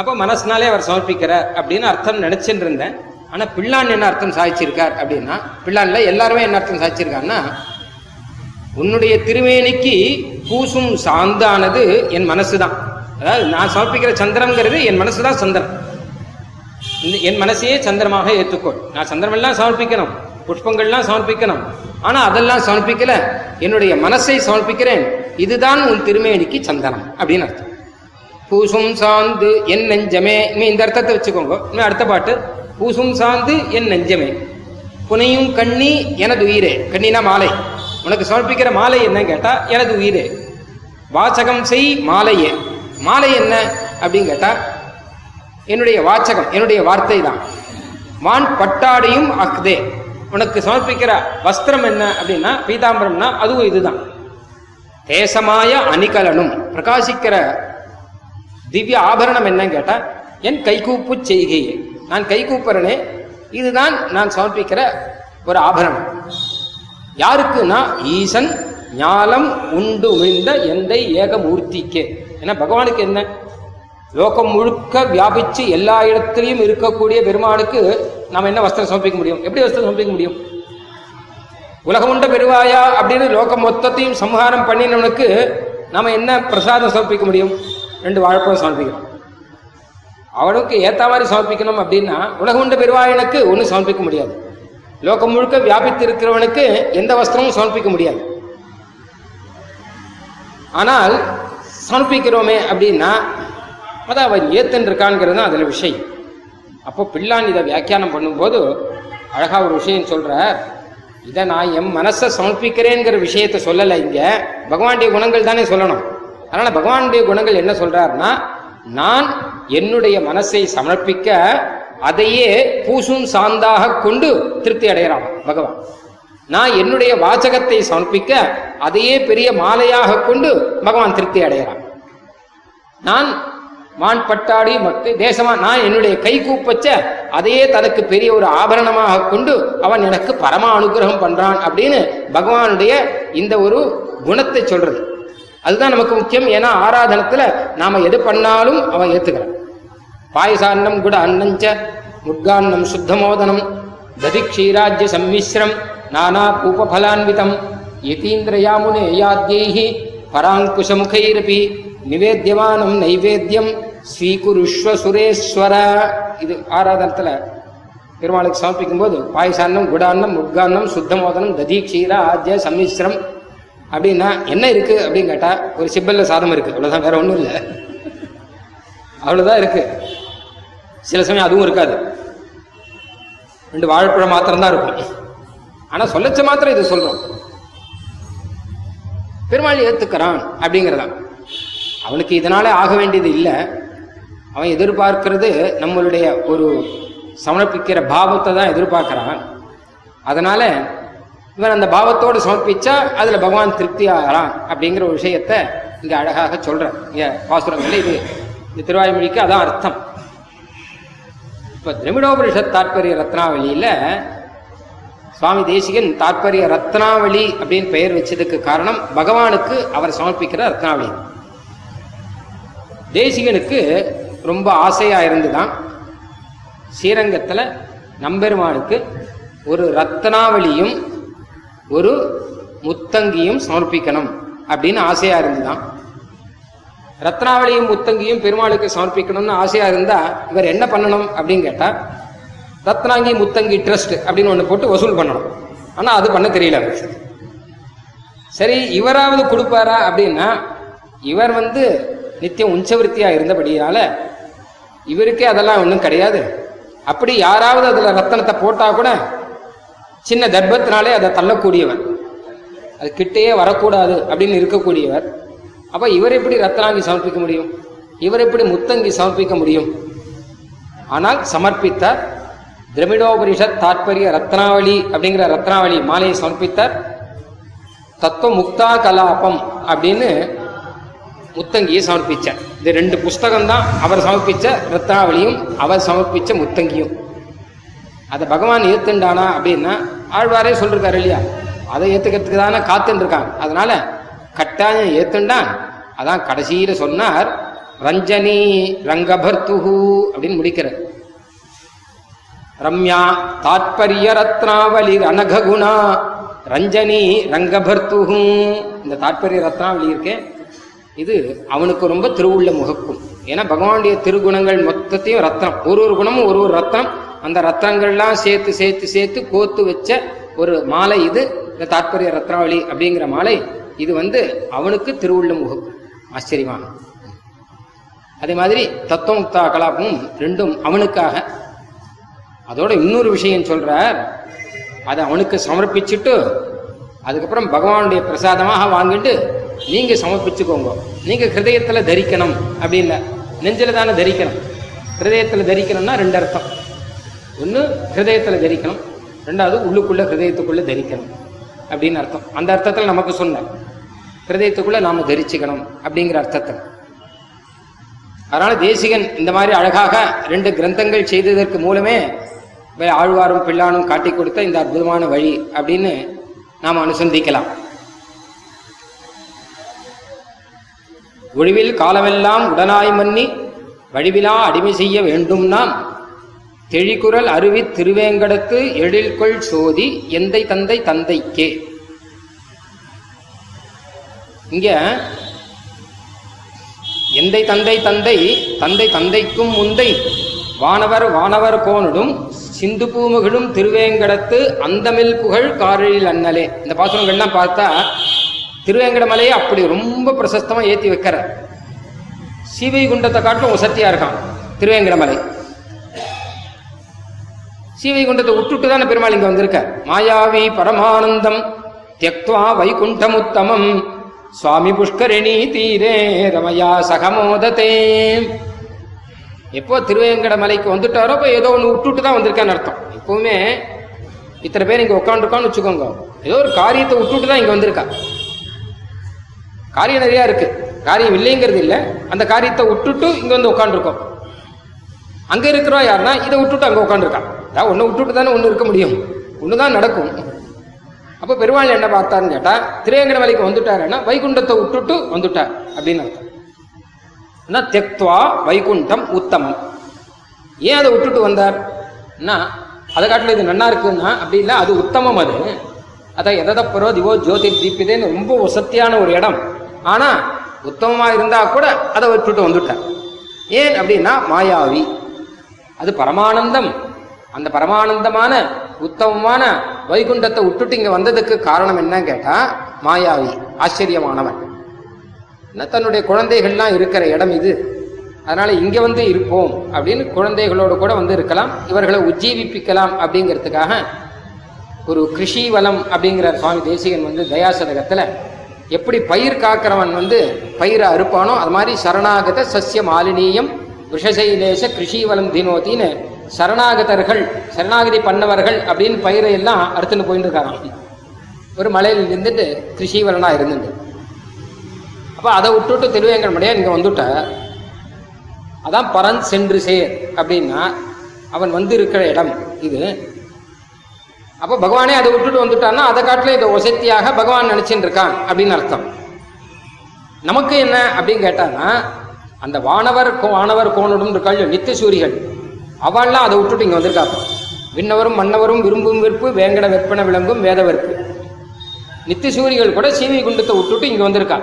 A: அப்போ மனசுனாலே அவர் சமர்ப்பிக்கிறார் அப்படின்னு அர்த்தம் நினச்சிட்டு இருந்தேன். ஆனால் பிள்ளான் என்ன அர்த்தம் சாதிச்சிருக்கார் அப்படின்னா பிள்ளான்ல எல்லாருமே என்ன அர்த்தம் சாதிச்சிருக்காருன்னா உன்னுடைய திருமேனிக்கு பூசும் சாந்தானது என் மனசு தான் அதாவது நான் சமர்ப்பிக்கிற சந்திரன்கிறது என் மனசு தான் சந்திரன் என் மனசையே சந்திரமாக ஏற்றுக்கொள். நான் சந்திரமெல்லாம் சமர்ப்பிக்கணும். புஷ்பங்கள்லாம் சமர்ப்பிக்கணும். ஆனா அதெல்லாம் சமர்ப்பிக்கல. என்னுடைய மனசை சமர்ப்பிக்கிறேன். இதுதான் உன் திருமேனிக்கு சந்தனம். அப்படின்னு அர்த்தம். பூசும் சாந்து என் நெஞ்சமே. இனிமே இந்த அர்த்தத்தை வச்சுக்கோங்க. இனிமே அடுத்த பாட்டு. பூசும் சாந்து என் நெஞ்சமே. புனையும் கண்ணி எனது உயிரே கண்ணினா மாலை. உனக்கு சமர்ப்பிக்கிற மாலை என்ன கேட்டா எனது உயிரே. வாசகம் செய் மாலையே. மாலை என்ன அப்படின்னு கேட்டா என்னுடைய வாச்சகம் என்னுடைய வார்த்தை தான். வான் பட்டாடையும் அக்தே உனக்கு சமர்ப்பிக்கிற வஸ்திரம் என்ன அப்படின்னா பீதாம்பரம்னா அதுவும் இதுதான். தேசமாய அணிகலனும். பிரகாசிக்கிற திவ்ய ஆபரணம் என்னன்னு கேட்டா என் கைகூப்பு செய்கையே. நான் கைகூப்புறனே இதுதான் நான் சமர்ப்பிக்கிற ஒரு ஆபரணம். யாருக்குன்னா ஈசன் ஞாலம் உண்டு உமிழ்ந்த எந்தை ஏகமூர்த்திக்கே. ஏன்னா பகவானுக்கு என்ன? லோகம் முழுக்க வியாபிச்சு எல்லா இடத்துலையும் இருக்கக்கூடிய பெருமானுக்கு நாம் என்ன வஸ்திரம் சமர்ப்பிக்க முடியும்? எப்படி வஸ்திரம் சமர்ப்பிக்க முடியும்? உலகம் உண்ட பெருவாயா அப்படின்னு லோகம் மொத்தத்தையும் சம்ஹாரம் பண்ணினவனுக்கு நாம் என்ன பிரசாதம் சமர்ப்பிக்க முடியும்? ரெண்டு வாழைப்பழம் சமர்ப்பிக்கிறோம் அவனுக்கு ஏற்ற மாதிரி சமர்ப்பிக்கணும் அப்படின்னா உலகம் உண்ட பெருவாயனுக்கு ஒன்றும் சமர்ப்பிக்க முடியாது. லோகம் முழுக்க வியாபித்து இருக்கிறவனுக்கு எந்த வஸ்திரமும் சமர்ப்பிக்க முடியாது. ஆனால் சமர்ப்பிக்கிறோமே அப்படின்னா அதான் அவன் ஏத்தன் இருக்கான்ங்கிறது தான் அதில் விஷயம். அப்போ பிள்ளான் இதை வியாக்கியானம் பண்ணும்போது அழகா ஒரு விஷயம் சொல்கிறார் இதை நான் என் மனசை சமர்ப்பிக்கிறேங்கிற விஷயத்த சொல்லலை இங்கே. பகவானுடைய குணங்கள் தானே சொல்லணும். அதனால் பகவானுடைய குணங்கள் என்ன சொல்கிறாருன்னா நான் என்னுடைய மனசை சமர்ப்பிக்க அதையே பூசும் சாந்தாக கொண்டு திருப்தி அடைகிறான் பகவான். நான் என்னுடைய வாசகத்தை சமர்ப்பிக்க அதையே பெரிய மாலையாக கொண்டு பகவான் திருப்தி அடைகிறான். நான் வான் பட்டாடி மட்டு தேசமா நான் என்னுடைய கை கூப்பச்ச அதையே தனக்கு பெரிய ஒரு ஆபரணமாக கொண்டு அவன் எனக்கு பரம அனுகிரகம் பண்றான் அப்படின்னு பகவானுடைய இந்த ஒரு குணத்தை சொல்றது. அதுதான் நமக்கு முக்கியம். ஏன்னா ஆராதனத்துல நாம எது பண்ணாலும் அவன் ஏத்துக்கிறான். பாயசான்னம் குட அன்னஞ்ச முட்கான்னம் சுத்தமோதனம் ததிக்ஷீராஜ்ய சம்மிஸ்ரம் நானா பூபலான்விதம் யதீந்திரயாமுனே யாத்யைஹி பராங்குஷமுகைரபி நிவேத்தியமானம் நைவேத்தியம் ஸ்வீகுருஷ்வ சுரேஸ்வர இது ஆராதனத்துல பெருமாளுக்கு சமர்ப்பிக்கும் போது பாயசான்னம் குடான்னம் முட்கான்னம் சுத்தமோதனம் ததி க்ஷீரா ஆத்ய சம்மிஸ்ரம். அப்படின்னா என்ன இருக்கு அப்படின்னு கேட்டால் ஒரு சிப்பல்ல சாதம் இருக்கு. அவ்வளோதான் வேற ஒன்றும் இல்லை. அவ்வளோதான் இருக்கு. சில சமயம் அதுவும் இருக்காது. ரெண்டு வாழைப்பழம் மாத்திரம்தான் இருக்கும். ஆனா சொல்லச்ச மாத்திரம் இது சொல்றோம். பெருமாள் ஏத்துக்கிறான் அப்படிங்கிறதான். அவனுக்கு இதனால ஆக வேண்டியது இல்லை. அவன் எதிர்பார்க்கிறது நம்மளுடைய ஒரு சமர்ப்பிக்கிற பாவத்தை தான் எதிர்பார்க்கிறான். அதனால இவன் அந்த பாவத்தோடு சமர்ப்பிச்சா அதுல பகவான் திருப்தி ஆகிறான் அப்படிங்கிற ஒரு விஷயத்த இங்க அழகாக சொல்றேன் இங்க பாசுரங்கள்ல இது இந்த திருவாய்மொழிக்கு அதான் அர்த்தம். இப்ப திரமிடோபனிஷத் தாற்பரிய ரத்னாவளியில சுவாமி தேசிகன் தாற்பரிய ரத்னாவளி அப்படின்னு பெயர் வச்சதுக்கு காரணம் பகவானுக்கு அவர் சமர்ப்பிக்கிற ரத்னாவளி. தேசிகனுக்கு ரொம்ப ஆசையா இருந்துதான் ஸ்ரீரங்கத்துல நம்பெருமானுக்கு ஒரு ரத்னாவளியும் ஒரு முத்தங்கியும் சமர்ப்பிக்கணும் அப்படின்னு ஆசையா இருந்துதான். ரத்னாவளியும் முத்தங்கியும் பெருமாளுக்கு சமர்ப்பிக்கணும்னு ஆசையா இருந்தா இவர் என்ன பண்ணணும் அப்படின்னு கேட்டா ரத்னாங்கி முத்தங்கி ட்ரஸ்ட் அப்படின்னு ஒன்று போட்டு வசூல் பண்ணணும். ஆனால் அது பண்ண தெரியல. சரி இவராவது கொடுப்பாரா அப்படின்னா இவர் வந்து நித்தியம் உஞ்சவருத்தியா இருந்தபடியால இவருக்கே அதெல்லாம் ஒன்றும் கிடையாது. அப்படி யாராவது அதில் ரத்தனத்தை போட்டா கூட சின்ன தர்ப்பத்தினாலே அதை தள்ளக்கூடியவர். அது கிட்டேயே வரக்கூடாது அப்படின்னு இருக்கக்கூடியவர். அப்ப இவர் எப்படி ரத்னாங்கி சமர்ப்பிக்க முடியும்? இவர் எப்படி முத்தங்கி சமர்ப்பிக்க முடியும்? ஆனால் சமர்ப்பித்தார் திரமிடோபரிஷத் தாற்பரிய ரத்னாவளி அப்படிங்கிற ரத்னாவளி மாலையை சமர்ப்பித்தார் தத்துவ முக்தா கலாபம் அப்படின்னு முத்தங்கியை சமர்ப்பிச்சார். இது ரெண்டு புஸ்தகம் தான் அவர் சமர்ப்பிச்ச ரத்னாவளியும் அவர் சமர்ப்பிச்ச முத்தங்கியும். அதை பகவான் ஏத்துண்டானா அப்படின்னா ஆழ்வாரே சொல்லிருக்காரு இல்லையா? அதை ஏத்துக்கிறதுக்கு தானே காத்துன்னு இருக்காங்க அதனால கட்டாயம் ஏத்துண்டான். அதான் கடைசியில் சொன்னார் ரஞ்சனி ரங்கபர்த்துஹு அப்படின்னு முடிக்கிறார். ரம்யா தாத்பரிய ரத்னாவலி ரணகுணா ரஞ்சனி ரங்கபர்த்துகு இந்த தாத்பரிய ரத்னாவளி இருக்கேன் இது அவனுக்கு ரொம்ப திருவுள்ள முகக்கும். ஏன்னா பகவானுடைய திருகுணங்கள் மொத்தத்தையும் ரத்தம் ஒரு ஒரு குணமும் ஒரு ஒரு ரத்தம் அந்த ரத்தங்கள்லாம் சேர்த்து சேர்த்து சேர்த்து கோத்து வச்ச ஒரு மாலை இது இந்த தாற்பரிய ரத்னாவளி அப்படிங்கிற மாலை. இது வந்து அவனுக்கு திருவுள்ள முகக்கும் ஆச்சரியமான அதே மாதிரி தத்துவமுக்தா கலாபமும் ரெண்டும் அவனுக்காக. அதோட இன்னொரு விஷயம் சொல்றார். அதை அவனுக்கு சமர்ப்பிச்சுட்டு அதுக்கப்புறம் பகவானுடைய பிரசாதமாக வாங்கிட்டு நீங்க சமர்ப்பிச்சுக்கோங்க. நீங்க ஹிருதயத்துல தரிக்கணும் அப்படி இல்லை நெஞ்சில தானே தரிக்கணும். ஹிருதயத்துல தரிக்கணும்னா ரெண்டு அர்த்தம். ஒன்று ஹிருதயத்துல தரிக்கணும். ரெண்டாவது உள்ளுக்குள்ள ஹிருதயத்துக்குள்ள தரிக்கணும். அப்படின்னு அர்த்தம். அந்த அர்த்தத்தில் நமக்கு சொன்னேன் ஹிருதயத்துக்குள்ள நாம தரிச்சுக்கணும் அப்படிங்கிற அர்த்தத்தில் அதனால தேசிகன் இந்த மாதிரி அழகாக ரெண்டு கிரந்தங்கள் செய்ததற்கு மூலமே ஆழ்வாரும் பிள்ளானும் காட்டி கொடுத்த இந்த அற்புதமான வழி அப்படின்னு நாம் அனுசந்திக்கலாம். ஒழிவில் காலமெல்லாம் உடனாய் மன்னி வழிவிலா அடிமை செய்ய வேண்டும் நாம். தெழிக்குரல் அருவி திருவேங்கடத்து எழில்கொள் சோதி எந்தை தந்தை தந்தைக்கே. இங்க எந்தை தந்தை தந்தை தந்தை தந்தைக்கும் முந்தை வானவர் வானவர் கோனடும் சிந்து பூமுகளும் திருவேங்கடத்து அந்தமில் புகழ் காரழில் அண்ணலே. இந்த பாசுரங்கள்லாம் பார்த்தா திருவேங்கட மலையை அப்படி ரொம்ப பிரசஸ்தமாக ஏற்றி வைக்கிற. சீவை குண்டத்தை காட்டிலும் உசத்தியா இருக்கான் திருவேங்கட மலை. சீவை குண்டத்தை விட்டுட்டு தானே பெருமாள் இங்கே வந்திருக்க? மாயாவி பரமானந்தம் தியக்துவா வைகுண்டமுத்தமம் சுவாமி புஷ்கரிணி தீரே ரமயா சகமோதத்தே. எப்போ திருவேங்கட மலைக்கு வந்துட்டாரோ இப்போ ஏதோ ஒன்று விட்டுட்டு தான் வந்திருக்கான்னு அர்த்தம். எப்பவுமே இத்தனை பேர் இங்கே உட்காந்துருக்கான்னு வச்சுக்கோங்க. ஏதோ ஒரு காரியத்தை விட்டுட்டு தான் இங்கே வந்திருக்கா. காரியம் நிறையா இருக்கு. காரியம் இல்லைங்கிறது இல்லை. அந்த காரியத்தை விட்டுட்டு இங்கே வந்து உட்காந்துருக்கோம் அங்கே இருக்கிறோம் யாருன்னா இதை விட்டுட்டு அங்கே உட்காந்துருக்கான் ஏதாவது ஒன்று விட்டுட்டு தானே ஒன்று இருக்க முடியும். ஒன்று தான் நடக்கும். அப்போ பெருமாள் என்ன பார்த்தாருன்னு கேட்டா திருவேங்கட மலைக்கு வந்துட்டாருன்னா வைகுண்டத்தை விட்டுட்டு வந்துட்டார் அப்படின்னு அர்த்தம். என்ன தெக்துவா வைகுண்டம் உத்தமம். ஏன் அதை விட்டுட்டு வந்தார்? அதை காட்டில் இது நல்லா இருக்குன்னா அப்படி இல்லை அது உத்தமம் அது. அதான் எதப்பரோ திவோ ஜோதி தீபிதேன்னு ரொம்ப வசத்தியான ஒரு இடம். ஆனால் உத்தமமாக இருந்தால் கூட அதை விட்டுட்டு வந்துட்டார். ஏன் அப்படின்னா மாயாவி. அது பரமானந்தம். அந்த பரமானந்தமான உத்தமமான வைகுண்டத்தை விட்டுட்டு இங்க வந்ததுக்கு காரணம் என்னன்னு கேட்டா மாயாவி ஆச்சரியமானவன். என்ன தன்னுடைய குழந்தைகள்லாம் இருக்கிற இடம் இது. அதனால இங்க வந்து இருப்போம் அப்படின்னு குழந்தைகளோடு கூட வந்து இருக்கலாம் இவர்களை உஜ்ஜீவிப்பிக்கலாம் அப்படிங்கிறதுக்காக ஒரு கிருஷி வளம் அப்படிங்கிற சுவாமி தேசிகன் வந்து தயாசதகத்துல. எப்படி பயிர் காக்கிறவன் வந்து பயிரை அறுப்பானோ அது மாதிரி சரணாகத சஸ்ய மாலினீயம் விஷசைலேச கிருஷி வளம் தினோத்தின்னு சரணாகதர்கள் சரணாகதி பண்ணவர்கள் அப்படின்னு பயிரை எல்லாம் அறுத்துன்னு போயிட்டு இருக்காராம் ஒரு மலையில் இருந்துட்டு கிருஷிவரனா இருந்துட்டு அப்போ அதை விட்டுட்டு திருவேங்கடமடையா இங்கே வந்துட்ட. அதான் பரன் சென்று சேர் அப்படின்னா அவன் வந்து இருக்கிற இடம் இது. அப்போ பகவானே அதை விட்டுட்டு வந்துட்டான்னா அதை காட்டில் இதை ஒசத்தியாக பகவான் நினச்சின்னு இருக்கான் அப்படின்னு அர்த்தம். நமக்கு என்ன அப்படின்னு கேட்டான்னா அந்த வானவர் கோ- வானவர் கோணுடும் இருக்காள் நித்திய சூரிகள். அவள்லாம் அதை விட்டுட்டு இங்கே வந்திருக்காப்பா. விண்ணவரும் மன்னவரும் விரும்பும் வெறுப்பு வேங்கட வெற்பன விளங்கும் வேத வெறுப்பு. நித்தி சூரிகள் கூட சீவி குண்டத்தை விட்டுட்டு இங்கே வந்திருக்கா.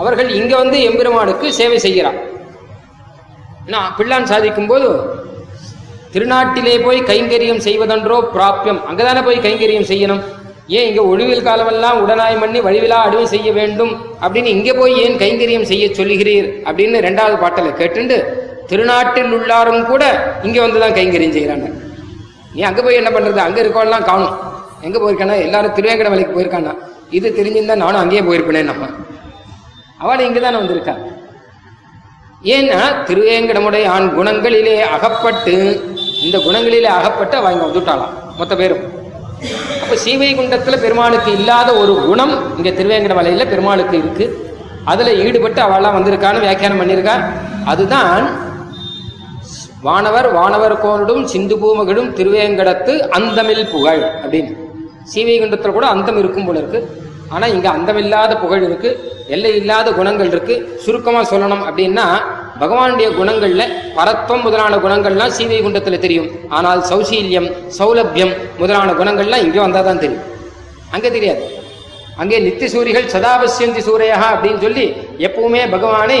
A: அவர்கள் இங்கே வந்து எம்பெருமானுக்கு சேவை செய்கிறான் நான் பிள்ளான் சாதிக்கும் போது திருநாட்டிலே போய் கைங்கரியம் செய்வதென்றோ பிராப்பியம் அங்கதானே போய் கைங்கரியம் செய்யணும்? ஏன் இங்கே ஒழிவில் காலமெல்லாம் உடனாய் பண்ணி வழிவிலா அடிமை செய்ய வேண்டும்? அப்படின்னு இங்கே போய் ஏன் கைங்கரியம் செய்ய சொல்லுகிறீர்? அப்படின்னு ரெண்டாவது பாட்டில் கேட்டுண்டு திருநாட்டில் உள்ளாரும் கூட இங்கே வந்து தான் கைங்கரியம் செய்கிறாங்க நீ அங்கே போய் என்ன பண்ணுறது அங்கே இருக்கோம்லாம் காணும். எங்கே போயிருக்கானா? எல்லாரும் திருவேங்கட வேலைக்கு போயிருக்கானா? இது தெரிஞ்சிருந்தா நானும் அங்கேயே போயிருப்பேனே நம்ம. அவள் இங்கே தானே வந்திருக்கா. ஏன்னா திருவேங்கடமுடைய ஆண் குணங்களிலே அகப்பட்டு இந்த குணங்களிலே அகப்பட்டு அவள் இங்கே வந்துட்டாளாம் மொத்த பேரும். அப்போ சீவைகுண்டத்தில் பெருமாளுக்கு இல்லாத ஒரு குணம் இங்கே திருவேங்கட வலையில் பெருமாளுக்கு இருக்குது அதில் ஈடுபட்டு அவெல்லாம் வந்திருக்கான்னு வியாக்கியானம் பண்ணியிருக்கா. அதுதான் வானவர் வானவர் கோனடும் சிந்து பூமகிடும் திருவேங்கடத்து அந்தமில் புகழ் அப்படின்னு. சீவைகுண்டத்தில் கூட அந்தம் இருக்கும் போல இருக்கு. ஆனால் இங்கே அந்தமில்லாத புகழ் இருக்கு. எல்லை இல்லாத குணங்கள் இருக்கு. சுருக்கமாக சொல்லணும் அப்படின்னா பகவானுடைய குணங்கள்ல பரத்வம் முதலான குணங்கள்லாம் சீவைகுண்டத்தில் தெரியும். ஆனால் சௌசீல்யம் சௌலபியம் முதலான குணங்கள்லாம் இங்கே வந்தால் தான் தெரியும். அங்கே தெரியாது. அங்கே நித்திய சூரிகள் சதாபசியந்தி சூரையா அப்படின்னு சொல்லி எப்பவுமே பகவானை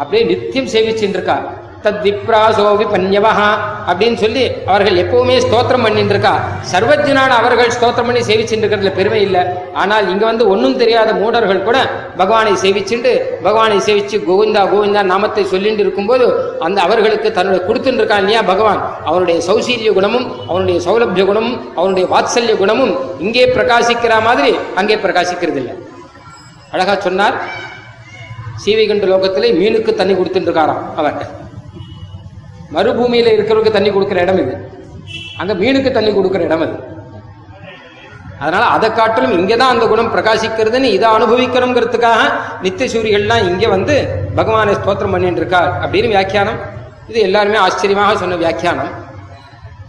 A: அப்படியே நித்தியம் சேவிச்சுட்டு இருக்கா. தத் விப்ராசோ அப்படின்னு சொல்லி அவர்கள் எப்பவுமே ஸ்தோத்திரம் பண்ணிட்டு இருக்கா சர்வஜனான அவர்கள் ஸ்தோத்திரம் பண்ணி சேவிச்சுட்டு இருக்கிறதுல பெருமை இல்லை. ஆனால் இங்க வந்து ஒன்றும் தெரியாத மூடர்கள் கூட பகவானை சேவிச்சுண்டு பகவானை சேவிச்சு கோவிந்தா கோவிந்தா நாமத்தை சொல்லிட்டு இருக்கும்போது அந்த அவர்களுக்கு தன்னுடைய கொடுத்துட்டு இருக்கான் இல்லையா பகவான்? அவனுடைய சௌசீரிய குணமும் அவனுடைய சௌலபிய குணமும் அவனுடைய வாத்சல்ய குணமும் இங்கே பிரகாசிக்கிற மாதிரி அங்கே பிரகாசிக்கிறது இல்லை அழகா சொன்னார். சீவைகண்ட லோகத்திலே மீனுக்கு தண்ணி கொடுத்துட்டு இருக்காராம் அவர் மறுபூமியில் இருக்கிறவருக்கு தண்ணி கொடுக்குற இடம் இது. அங்கே மீனுக்கு தண்ணி கொடுக்குற இடம் அது. அதனால் அதை காட்டிலும் இங்கே தான் அந்த குணம் பிரகாசிக்கிறதுன்னு இதை அனுபவிக்கணுங்கிறதுக்காக நித்திய இங்கே வந்து பகவானை ஸ்தோத்திரம் பண்ணிட்டு இருக்கார் அப்படின்னு வியாக்கியானம். இது எல்லாருமே ஆச்சரியமாக சொன்ன வியாக்கியானம்.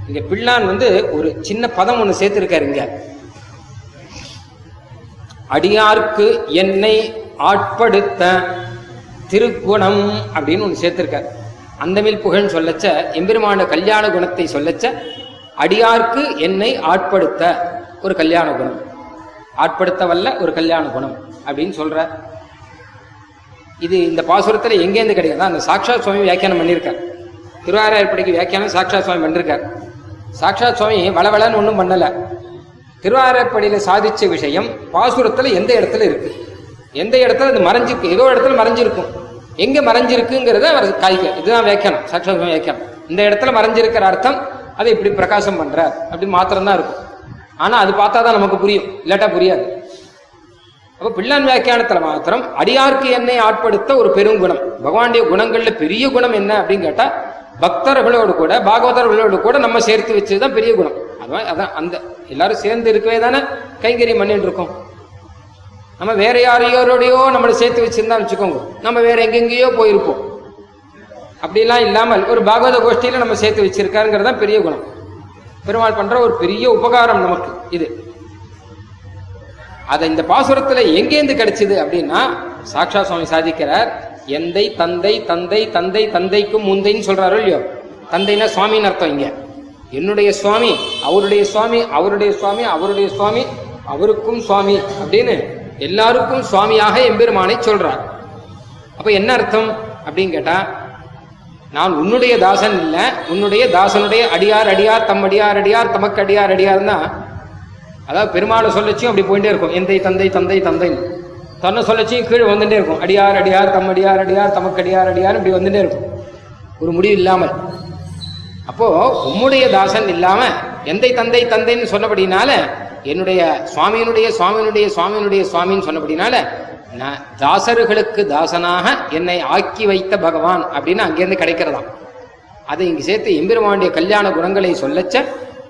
A: இங்கே பிள்ளான் வந்து ஒரு சின்ன பதம் ஒன்று சேர்த்துருக்காரு இங்க. அடியார்க்கு என்னை ஆட்படுத்த திருக்குணம் அப்படின்னு ஒன்று சேர்த்திருக்கார். அந்தமில் புகழ்னு சொல்லச்ச எம்பெருமான கல்யாண குணத்தை சொல்லச்ச அடியார்க்கு என்னை ஆட்படுத்த ஒரு கல்யாண குணம். ஆட்படுத்த வல்ல ஒரு கல்யாண குணம் அப்படின்னு சொல்ற. இது இந்த பாசுரத்தில் எங்கேருந்து கிடையாது அந்த சாக்ஷா சுவாமி வியாக்கியானம் பண்ணியிருக்கார் திருவாரூர்படிக்கு வியாக்கியானம் சாக்ஷாத் சுவாமி பண்ணிருக்கார் சாக்ஷாத் சுவாமி வளவளன்னு ஒன்றும் பண்ணலை. திருவாரூர்படியில் சாதிச்ச விஷயம் பாசுரத்தில் எந்த இடத்துல இருக்கு? எந்த இடத்துல அது மறைஞ்சிருக்கு? ஏதோ இடத்துல மறைஞ்சிருக்கும். எங்க மறைஞ்சிருக்குங்கிறத அவர் காய்க்க இதுதான் வியாக்கியானம் சாட்சாத் வைக்கணும் வியாக்கியானம். இந்த இடத்துல மறைஞ்சிருக்கிற அர்த்தம் அதை இப்படி பிரகாசம் பண்றார். அப்படி மாத்திரம் தான் இருக்கும். ஆனா அது பார்த்தா தான் நமக்கு புரியும். இல்லாட்டா புரியாது. அப்ப பிள்ளான் வியாக்கியானத்துல மாத்திரம் அடியார்க்கு என்னை ஆட்படுத்த ஒரு பெருங்குணம் பகவானுடைய குணங்கள்ல பெரிய குணம் என்ன அப்படின்னு கேட்டா பக்தர்களோடு கூட பாகவதர்களோடு கூட நம்ம சேர்த்து வச்சதுதான் பெரிய குணம். அதான் அதான் அந்த எல்லாரும் சேர்ந்து இருக்கவே தானே? கைங்கரியம் பண்ணிட்டு இருக்கோம். நம்ம வேற யாரையோரோடையோ நம்மளை சேர்த்து வச்சிருந்தா வச்சுக்கோங்க. நம்ம வேற எங்கெங்கேயோ போயிருப்போம். அப்படிலாம் இல்லாமல் ஒரு பாகவத கோஷ்டியில நம்ம சேர்த்து வச்சிருக்காருங்கிறது தான் பெரிய குணம். பெருமாள் பண்ற ஒரு பெரிய உபகாரம் நமக்கு இது. அதை இந்த பாசுரத்துல எங்கேருந்து கிடைச்சது அப்படின்னா சாக்ஷா சுவாமி சாதிக்கிறார் எந்தை தந்தை தந்தை தந்தை தந்தைக்கும் முந்தைன்னு சொல்றாரோ இல்லையோ? தந்தைனா சுவாமின்னு அர்த்தம் இங்க. என்னுடைய சுவாமி அவருடைய சுவாமி அவருடைய சுவாமி அவருடைய சுவாமி அவருக்கும் சுவாமி அப்படின்னு எல்லாருக்கும் சுவாமியாக எம்பெருமானை சொல்றார். அப்ப என்ன அர்த்தம்? அப்படின்னு கேட்டா நான் உன்னுடைய தாசன் இல்லை உன்னுடைய தாசனுடைய அடியார் அடியார் தம் அடியார் அடியார் தமக்கு அடியார் அடியார்னா அதாவது பெருமாளை சொல்லச்சும் அப்படி போயிட்டே இருக்கும். எந்தை தந்தை தந்தை தந்தைன்னு. தன்னை சொல்லச்சும் கீழே வந்துட்டே இருக்கும். அடியார் அடியார் தம் அடியார் அடியார் தமக்கு அடியார் அடியார் இப்படி வந்துட்டே இருக்கும். ஒரு முடிவு இல்லாமல். அப்போ உம்முடைய தாசன் இல்லாம எந்தை தந்தை தந்தைன்னு சொன்னபடினால என்னுடைய சுவாமியினுடைய சுவாமியினுடைய சுவாமியினுடைய சுவாமின்னு சொன்னபடினால நான் தாசர்களுக்கு தாசனாக என்னை ஆக்கி வைத்த பகவான் அப்படின்னு அங்கேருந்து கிடைக்கிறதாம். அதை இங்கு சேர்த்து எம்பெருமானுடைய கல்யாண குணங்களை சொல்லச்ச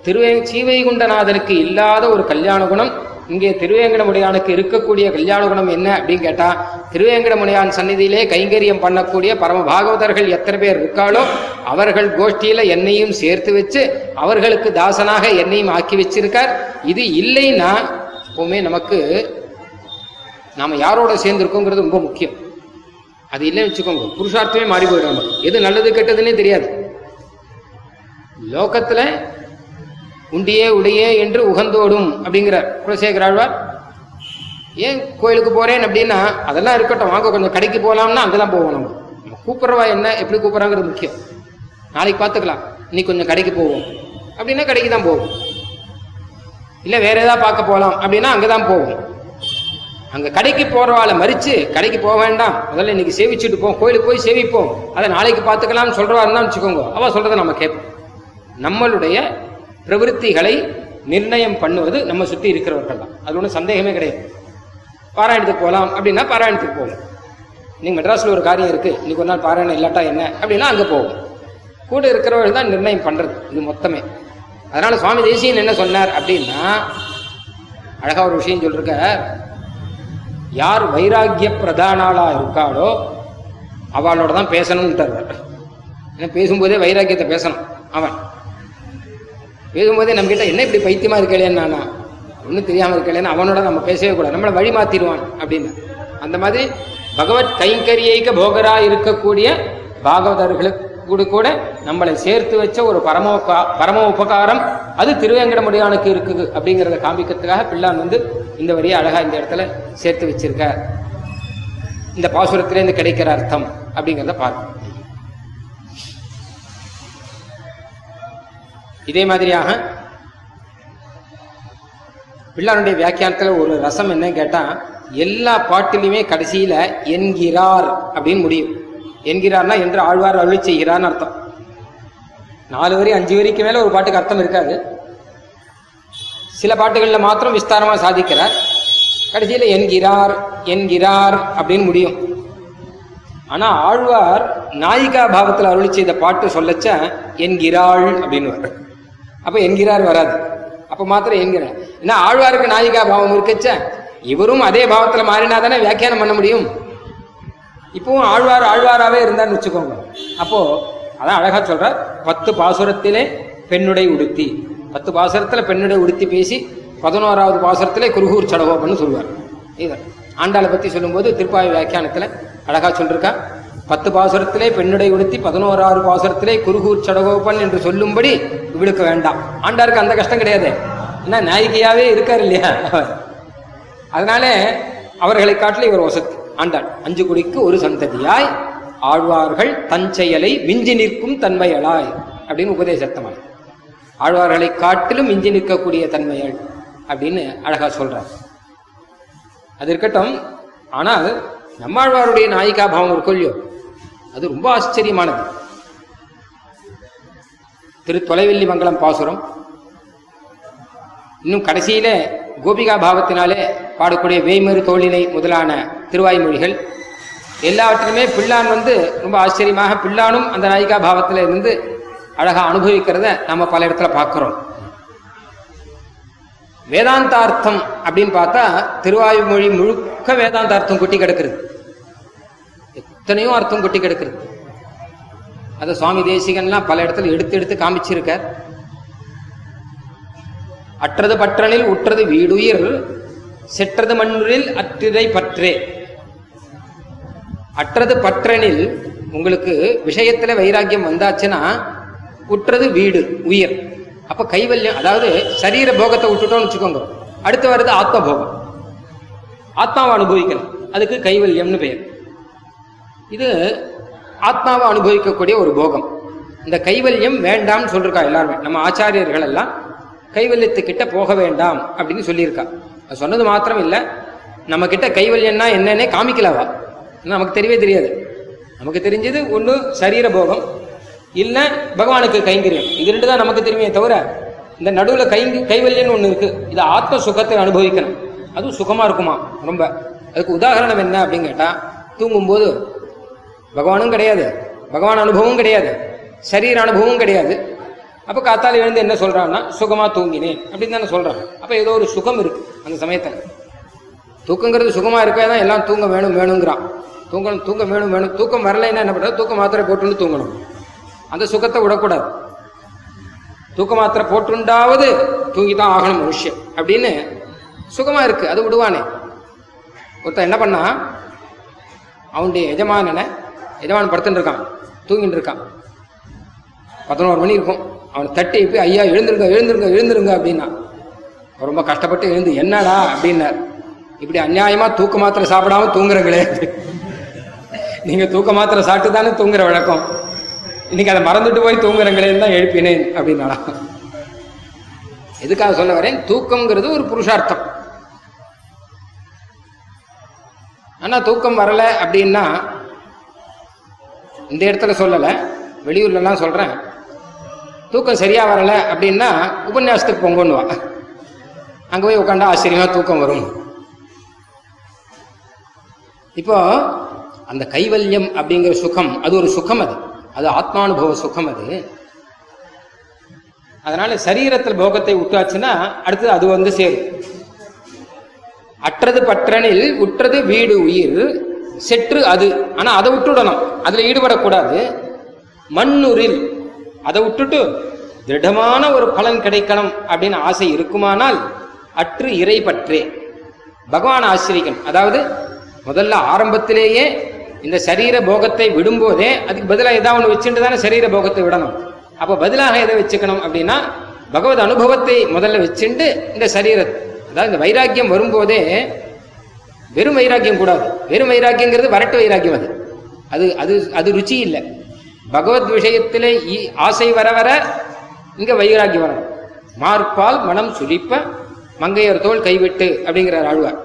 A: திருவே சீவைகுண்டநாதனுக்கு இல்லாத ஒரு கல்யாண குணம் இங்கே திருவேங்கடமுடையானுக்கு இருக்கக்கூடிய கல்யாண குணம் என்ன அப்படின்னு கேட்டா திருவேங்கடமுடையான் சந்நிதியிலே கைங்கரியம் பண்ணக்கூடிய பரம பாகவதர்கள் எத்தனை பேர் இருக்காளோ அவர்கள் கோஷ்டியில என்னையும் சேர்த்து வச்சு அவர்களுக்கு தாசனாக என்னையும் ஆக்கி வச்சிருக்கார். இது இல்லைன்னா எப்பவுமே நமக்கு நாம யாரோட சேர்ந்திருக்கோங்கிறது ரொம்ப முக்கியம். அது இல்லைன்னு வச்சுக்கோங்க புருஷார்த்தமே மாறி போயிடும் நமக்கு. எது நல்லது கெட்டதுன்னே தெரியாது. லோகத்துல உண்டியே உடையே என்று உகந்தோடும் அப்படிங்கிறார். குலசேகர ஆழ்வார் ஏன் கோயிலுக்கு போறேன்? அப்படின்னா அதெல்லாம் இருக்கட்டும் வாங்க கொஞ்சம் கடைக்கு போகலாம்னா அங்கதான் போவோம் நம்ம. நம்ம கூப்பிடுறவா என்ன எப்படி கூப்பிட்றாங்கிறது முக்கியம். நாளைக்கு பார்த்துக்கலாம். இன்னைக்கு கொஞ்சம் கடைக்கு போவோம். அப்படின்னா கடைக்கு தான் போவோம். இல்லை வேற ஏதாவது பார்க்க போகலாம் அப்படின்னா அங்கே தான் போவோம். அங்கே கடைக்கு போகிறவாளை மறித்து கடைக்கு போக வேண்டாம். முதல்ல இன்னைக்கு சேவிச்சுட்டு போவோம். கோயிலுக்கு போய் சேவிப்போம். அதை நாளைக்கு பார்த்துக்கலாம்னு சொல்கிறவா இருந்தால் வச்சுக்கோங்க. அவள் சொல்கிறத நம்ம கேட்போம். நம்மளுடைய பிரவருத்திகளை நிர்ணயம் பண்ணுவது நம்ம சுற்றி இருக்கிறவர்கள் தான். அது ஒன்றும் சந்தேகமே கிடையாது. பாராயணத்துக்கு போகலாம் அப்படின்னா பாராயணத்துக்கு போவோம். நீங்கள் மெட்ராஸில் ஒரு காரியம் இருக்குது இன்னைக்கு ஒரு நாள் பாராயணம் இல்லாட்டா என்ன? அப்படின்னா அங்கே போவோம். கூட இருக்கிறவர்கள் தான் நிர்ணயம் பண்ணுறது இது மொத்தமே. அதனால் சுவாமி தேசியன் என்ன சொன்னார் அப்படின்னா அழகா ஒரு விஷயம் சொல்லிருக்க யார் வைராக்கிய பிரதானாளாக இருக்காளோ அவளோட தான் பேசணும்ன்ட்டு ஏன்னா பேசும்போதே வைராக்கியத்தை பேசணும். அவன். பேசும்போதே நம்ம கிட்ட என்ன இப்படி பைத்தியமா இருக்கலையான்னு நானா? ஒன்றும் தெரியாமல் இருக்கலையான்னு அவனோட நம்ம பேசவே கூடாது. நம்மளை வழி மாத்திடுவான் அப்படின்னு. அந்த மாதிரி பகவத் கைங்கரியைக்க போகரா இருக்கக்கூடிய பாகவதர்களுக்கு கூட நம்மளை சேர்த்து வச்ச ஒரு பரம பரம உபகாரம் அது திருவேங்கடமுடியானுக்கு இருக்குது அப்படிங்கிறத காமிக்கிறதுக்காக பிள்ளான் வந்து இந்த வரியை அழகா இந்த இடத்துல சேர்த்து வச்சிருக்க. இந்த பாசுரத்திலேருந்து கிடைக்கிற அர்த்தம் அப்படிங்கிறத பார்க்கணும். இதே மாதிரியாக பிள்ளாருடைய வியாக்கியானத்துல ஒரு ரசம் என்னன்னு கேட்டா எல்லா பாட்டிலுமே கடைசியில என்கிறார் அப்படின்னு முடியும். என்கிறார்னா என்று ஆழ்வார் அருளி செய்கிறார்னு அர்த்தம். நாலு வரி அஞ்சு வரிக்கு மேல ஒரு பாட்டுக்கு அர்த்தம் இருக்காது. சில பாட்டுகள்ல மாத்திரம் விஸ்தாரமா சாதிக்கிறார். கடைசியில என்கிறார் என்கிறார் அப்படின்னு முடியும். ஆனா ஆழ்வார் நாயிகா பாவத்தில் அருளி செய்த பாட்டு சொல்லச்ச என்கிறாள் அப்படின்னு வர்றார் அப்ப என்கிறார் வராது. அப்ப மாத்திரம் என்கிறார். ஏன்னா ஆழ்வாருக்கு நாயிகா பாவம் இருக்கச்ச? இவரும் அதே பாவத்துல மாறினா தானே வியாக்கியானம் பண்ண முடியும்? இப்பவும் ஆழ்வார் ஆழ்வாராவே இருந்தான்னு வச்சுக்கோங்க. அப்போ அதான் அழகா சொல்கிறார் பத்து பாசுரத்திலே பெண்ணுடை உடுத்தி. பத்து பாசுரத்துல பெண்ணுடை உடுத்தி பேசி பதினோராவது பாசுரத்திலே குருகூர் சடகோபன்னு சொல்லுவார் இது ஆண்டாளை பத்தி சொல்லும்போது திருப்பாவை வியாக்கியானத்துல அழகா சொல்லியிருக்கா பத்து பாசுரத்திலே பெண்ணுடை உடுத்தி பதினோராறு பாசுரத்திலே குருகூர் சடகோபன் என்று சொல்லும்படி இவளுக்கு வேண்டாம். ஆண்டாருக்கு அந்த கஷ்டம் கிடையாது. ஏன்னா நாயகியாவே இருக்கார் இல்லையா? அவர். அதனால அவர்களை காட்டில இவர் வசத்து ஆண்டாள். அஞ்சு குடிக்கு ஒரு சந்ததியாய் ஆழ்வார்கள் தன் செயலை மிஞ்சி நிற்கும் தன்மையளாய் அப்படின்னு உபதேசத்தமாய். ஆழ்வார்களை காட்டிலும் மிஞ்சி நிற்கக்கூடிய தன்மைகள் அப்படின்னு அழகா சொல்றார். அது இருக்கட்டும் ஆனால் நம்மாழ்வாருடைய நாயிகா பாவம் இருக்கும் இல்லையோ அது ரொம்ப ஆச்சரியமானது. திரு தொலைவெள்ளி மங்கலம் பாசுரம். இன்னும் கடைசியில கோபிகா பாவத்தினாலே பாடக்கூடிய வேய்மறு தோழினை முதலான திருவாய்மொழிகள். எல்லாவற்றிலுமே பிள்ளான் வந்து ரொம்ப ஆச்சரியமாக பிள்ளானும் அந்த நாயிகா பாவத்தில் இருந்து அழகா அனுபவிக்கிறத நம்ம பல இடத்துல பார்க்கிறோம். வேதாந்தார்த்தம் அப்படின்னு பார்த்தா திருவாய்மொழி முழுக்க வேதாந்தார்த்தம் கொட்டி கிடக்கிறது எத்தனையோ அர்த்தம் கொட்டி கிடக்குது. அதை சுவாமி தேசிகன்லாம் பல இடத்துல எடுத்து எடுத்து காமிச்சிருக்கார். அற்றது பற்றனில் உற்றது வீடுயிர் செற்றது மண்ணில் அற்றிதை பற்றே. அற்றது பற்றனில் உங்களுக்கு விஷயத்துல வைராக்கியம் வந்தாச்சுன்னா உற்றது வீடு உயிர். அப்ப கைவல்யம் அதாவது சரீர போகத்தை விட்டுட்டோம்னு வச்சுக்கோங்க. அடுத்து வர்றது ஆத்ம போகம் ஆத்மாவை அனுபவிக்கணும். அதுக்கு கைவல்யம்னு பெயர். இது ஆத்மாவை அனுபவிக்கக்கூடிய ஒரு போகம். இந்த கைவல்யம் வேண்டாம்னு சொல்லிருக்கா எல்லாருமே. நம்ம ஆச்சாரியர்கள் எல்லாம் கைவல்யத்துக்கிட்ட போக வேண்டாம் அப்படின்னு சொல்லியிருக்கா. சொன்னது மாத்திரம் இல்லை. நம்ம கிட்ட கைவல்யம்னா என்னன்னே காமிக்கலவா? நமக்கு தெரியவே தெரியாது. நமக்கு தெரிஞ்சது ஒன்று சரீர போகம். இல்லை பகவானுக்கு கைங்கரியம். இது ரெண்டு தான் நமக்கு தெரியுமே தவிர இந்த நடுவில் கை கைவல்யம்னு ஒன்று இருக்கு. இது ஆத்ம சுகத்தை அனுபவிக்கணும். அதுவும் சுகமா இருக்குமா? ரொம்ப. அதுக்கு உதாரணம் என்ன அப்படின்னு கேட்டால் தூங்கும்போது பகவானும் கிடையாது. பகவான் அனுபவமும் கிடையாது. சரீர அனுபவமும் கிடையாது. அப்போ காத்தால் எழுந்து என்ன சொல்கிறான்னா சுகமாக தூங்கினேன் அப்படின்னு தானே சொல்கிறாங்க அப்போ ஏதோ ஒரு சுகம் இருக்கு அந்த சமயத்தில். தூக்கங்கிறது சுகமாக இருக்கா தான் எல்லாம் தூங்க வேணும் வேணுங்கிறான். தூங்கணும் தூங்க வேணும் வேணும். தூக்கம் வரலைன்னா என்ன பண்றது? தூக்க மாத்திரை போட்டுன்னு தூங்கணும். அந்த சுகத்தை விடக்கூடாது. தூக்க மாத்திரை போட்டுண்டாவது தூங்கி தான் ஆகணும் மனுஷன் அப்படின்னு சுகமாக இருக்குது அது விடுவானே. ஒருத்தன் என்ன பண்ணா அவனுடைய எஜமானனை எஜமானன் படுத்துட்டு இருக்கான். தூங்கிட்டு இருக்கான். பதினோரு மணி இருக்கும். அவனை தட்டி போய் ஐயா எழுந்திருங்க எழுந்திருங்க எழுந்திருங்க அப்படின்னா. ரொம்ப கஷ்டப்பட்டு எழுந்து என்னடா அப்படின்னார். இப்படி அநியாயமா தூக்க மாத்திரை சாப்பிடாம தூங்குறங்களே. நீங்க தூக்க மாத்திரை சாப்பிட்டு தானே தூங்குற வழக்கம். இன்னைக்கு அதை மறந்துட்டு போய் தூங்குறங்களேன்னு தான் எழுப்பினேன் அப்படின்னாடா எதுக்காக சொல்ல வரேன்? தூக்கம்ங்கிறது ஒரு புருஷார்த்தம். ஆனா தூக்கம் வரல அப்படின்னா இந்த இடத்துல சொல்லலை. வெளியூர்லலாம் சொல்கிறேன் தூக்கம் சரியா வரல அப்படின்னா உபன்யாசத்துக்கு பொங்கன்னுவா. அங்கே போய் உட்காந்தா ஆச்சரியமாக தூக்கம் வரும். இப்போ அந்த கைவல்யம் அப்படிங்கிற சுகம் அது ஒரு சுகம் அது. அது ஆத்மானுபவ சுகம் அது. அதனால சரீரத்தில் போகத்தை விட்டாச்சுன்னா அடுத்தது அது வந்து சேரும். அற்றது பற்றனில் உற்றது வீடு உயிர். செற்று அது. ஆனா அதை விட்டுடணும். அதுல ஈடுபடக்கூடாது. மண்ணுரில். அதை விட்டுட்டு திருடமான ஒரு பலன் கிடைக்கணும் அப்படின்னு ஆசை இருக்குமானால் அற்று இறை பற்றே பகவான் ஆசிரியன். அதாவது முதல்ல ஆரம்பத்திலேயே இந்த சரீர போகத்தை விடும்போதே அதுக்கு பதிலாக ஏதாவது ஒன்று வச்சுட்டு தானே சரீர போகத்தை விடணும். அப்போ பதிலாக எதை வச்சுக்கணும் அப்படின்னா பகவத் அனுபவத்தை முதல்ல வச்சுண்டு இந்த சரீர அதாவது இந்த வைராக்கியம் வரும்போதே வெறும் வைராக்கியம் கூடாது. வெறும் வைராக்கியங்கிறது வரட்டு வைராக்கியம் அது. அது அது அது ருச்சி இல்லை. பகவத் விஷயத்தில் ஆசை வர வர இங்கே வைராக்கியம் வரணும். மார்பால் மனம் சுழிப்ப மங்கையர் தோல் கைவிட்டு அப்படிங்கிறார் ஆழ்வார்.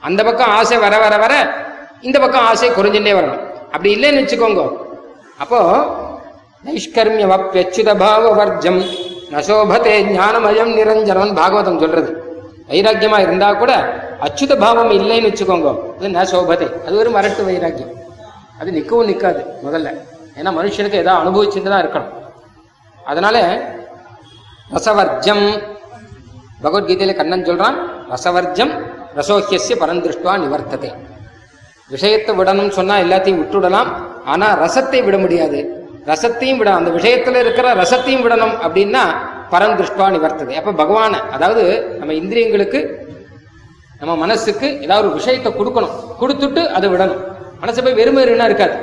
A: அந்த பக்கம் ஆசை வர வர வர இந்த பக்கம் ஆசை குறைஞ்சுட்டே வரணும். அப்படி இல்லைன்னு வச்சுக்கோங்க. அப்போ நைஷ்கர்மிய வப்யச்சுத பாவ வர்ஜம் நசோபதே ஞானமயம் நிரஞ்சனம் பாகவதம் சொல்றது. வைராக்கியமா இருந்தா கூட அச்சுத பாவம் இல்லைன்னு வச்சுக்கோங்க. அது ந சோபதே. அது ஒரு மரட்டு வைராக்கியம். அது நிற்கவும் நிற்காது முதல்ல. ஏன்னா மனுஷனுக்கு ஏதாவது அனுபவிச்சுட்டு தான் இருக்கணும். அதனால ரசவர்ஜம். பகவத்கீதையில கண்ணன் சொல்றான் ரசவர்ஜம் ரசோக்கியசிய பரந்திருஷ்டுவா நிவர்த்ததே. விஷயத்தை விடணும்னு சொன்னா எல்லாத்தையும் விட்டுவிடலாம். ஆனா ரசத்தை விட முடியாது. ரசத்தையும் விட அந்த விஷயத்துல இருக்கிற ரசத்தையும் விடணும் அப்படின்னா பரந்திருஷ்டுவா நிவர்த்தது. அப்ப பகவான அதாவது நம்ம இந்திரியங்களுக்கு நம்ம மனசுக்கு ஏதாவது ஒரு விஷயத்தை கொடுக்கணும். கொடுத்துட்டு அதை விடணும். மனசு போய் வெறுமையா இருக்காது.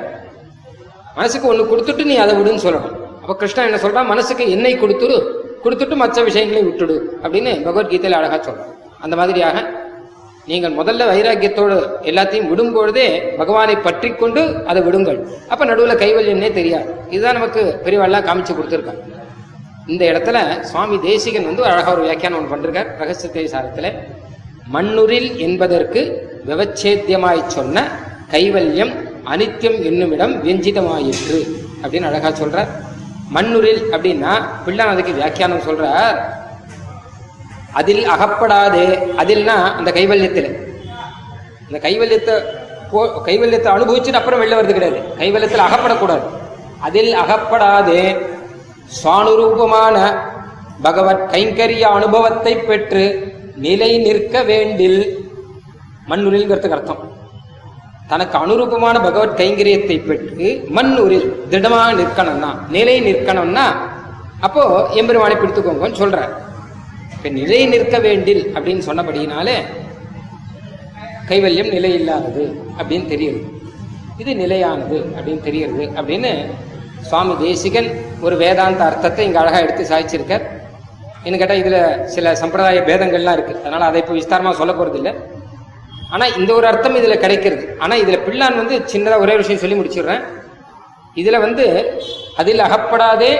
A: மனசுக்கு ஒண்ணு கொடுத்துட்டு நீ அதை விடுன்னு சொல்லணும். அப்ப கிருஷ்ணன் என்ன சொல்றான் மனசுக்கு என்னை கொடுத்துடு கொடுத்துட்டு மற்ற விஷயங்களை விட்டுடு அப்படின்னு பகவத்கீதையில அழகா சொல்றான் அந்த மாதிரியாக நீங்கள் முதல்ல வைராக்கியத்தோடு எல்லாத்தையும் விடும் பொழுதே பகவானை பற்றி கொண்டு அதை விடுங்கள். அப்ப நடுவில் கைவல்யன்னே தெரியாது. இதுதான் நமக்கு பெரியவாள்லாம் காமிச்சு கொடுத்துருக்காங்க. இந்த இடத்துல சுவாமி தேசிகன் வந்து ஒரு அழகா ஒரு வியாக்கியானம் ஒன்று பண்ணிருக்கார் ரகசியத்தை சாரத்தில் மண்ணுரில் என்பதற்கு விவச்சேத்தியமாய் சொன்ன கைவல்யம் அனித்யம் என்னுமிடம் வெஞ்சிதமாயிற்று அப்படின்னு அழகா சொல்றார். மண்ணுரில் அப்படின்னா பிள்ளான் அதுக்கு வியாக்கியானம் சொல்றார். அதில் அகப்படாதே. அதில்னா அந்த கைவல்யத்தில். இந்த கைவல்யத்தை போ- கைவல்யத்தை அனுபவிச்சுட்டு அப்புறம் வெளில வருது கிடையாது. கைவல்யத்தில் அகப்படக்கூடாது. அதில் அகப்படாதே. சுவானுரூபமான பகவத் கைங்கரிய அனுபவத்தை பெற்று நிலை நிற்க வேண்டில் மண்ணுரில்ங்கிறதுக்கு அர்த்தம். தனக்கு அனுரூபமான பகவத் கைங்கரியத்தை பெற்று மண்ணுரில் திடமா நிற்கணும்னா நிலை நிற்கணும்னா அப்போ எம்பெருமானை பிடித்துக்கோங்கன்னு சொல்ற இப்ப நிலை நிற்க வேண்டில் அப்படின்னு சொன்னபடினாலே கைவல்யம் நிலை இல்லாதது அப்படின்னு தெரியுது. இது நிலையானது அப்படின்னு தெரியுது அப்படின்னு சுவாமி தேசிகன் ஒரு வேதாந்த அர்த்தத்தை இங்க அழகா எடுத்து சாதிச்சிருக்கார் என்ன கேட்டால் இதுல சில சம்பிரதாய பேதங்கள்லாம் இருக்கு. அதனால அதை இப்போ விஸ்தாரமா சொல்ல போறது இல்லை ஆனா இந்த ஒரு அர்த்தம் இதுல கிடைக்கிறது. ஆனா இதுல பிள்ளான் வந்து சின்னதா ஒரே விஷயம் சொல்லி முடிச்சிடுறேன். இதுல வந்து அதில் அகப்படாதே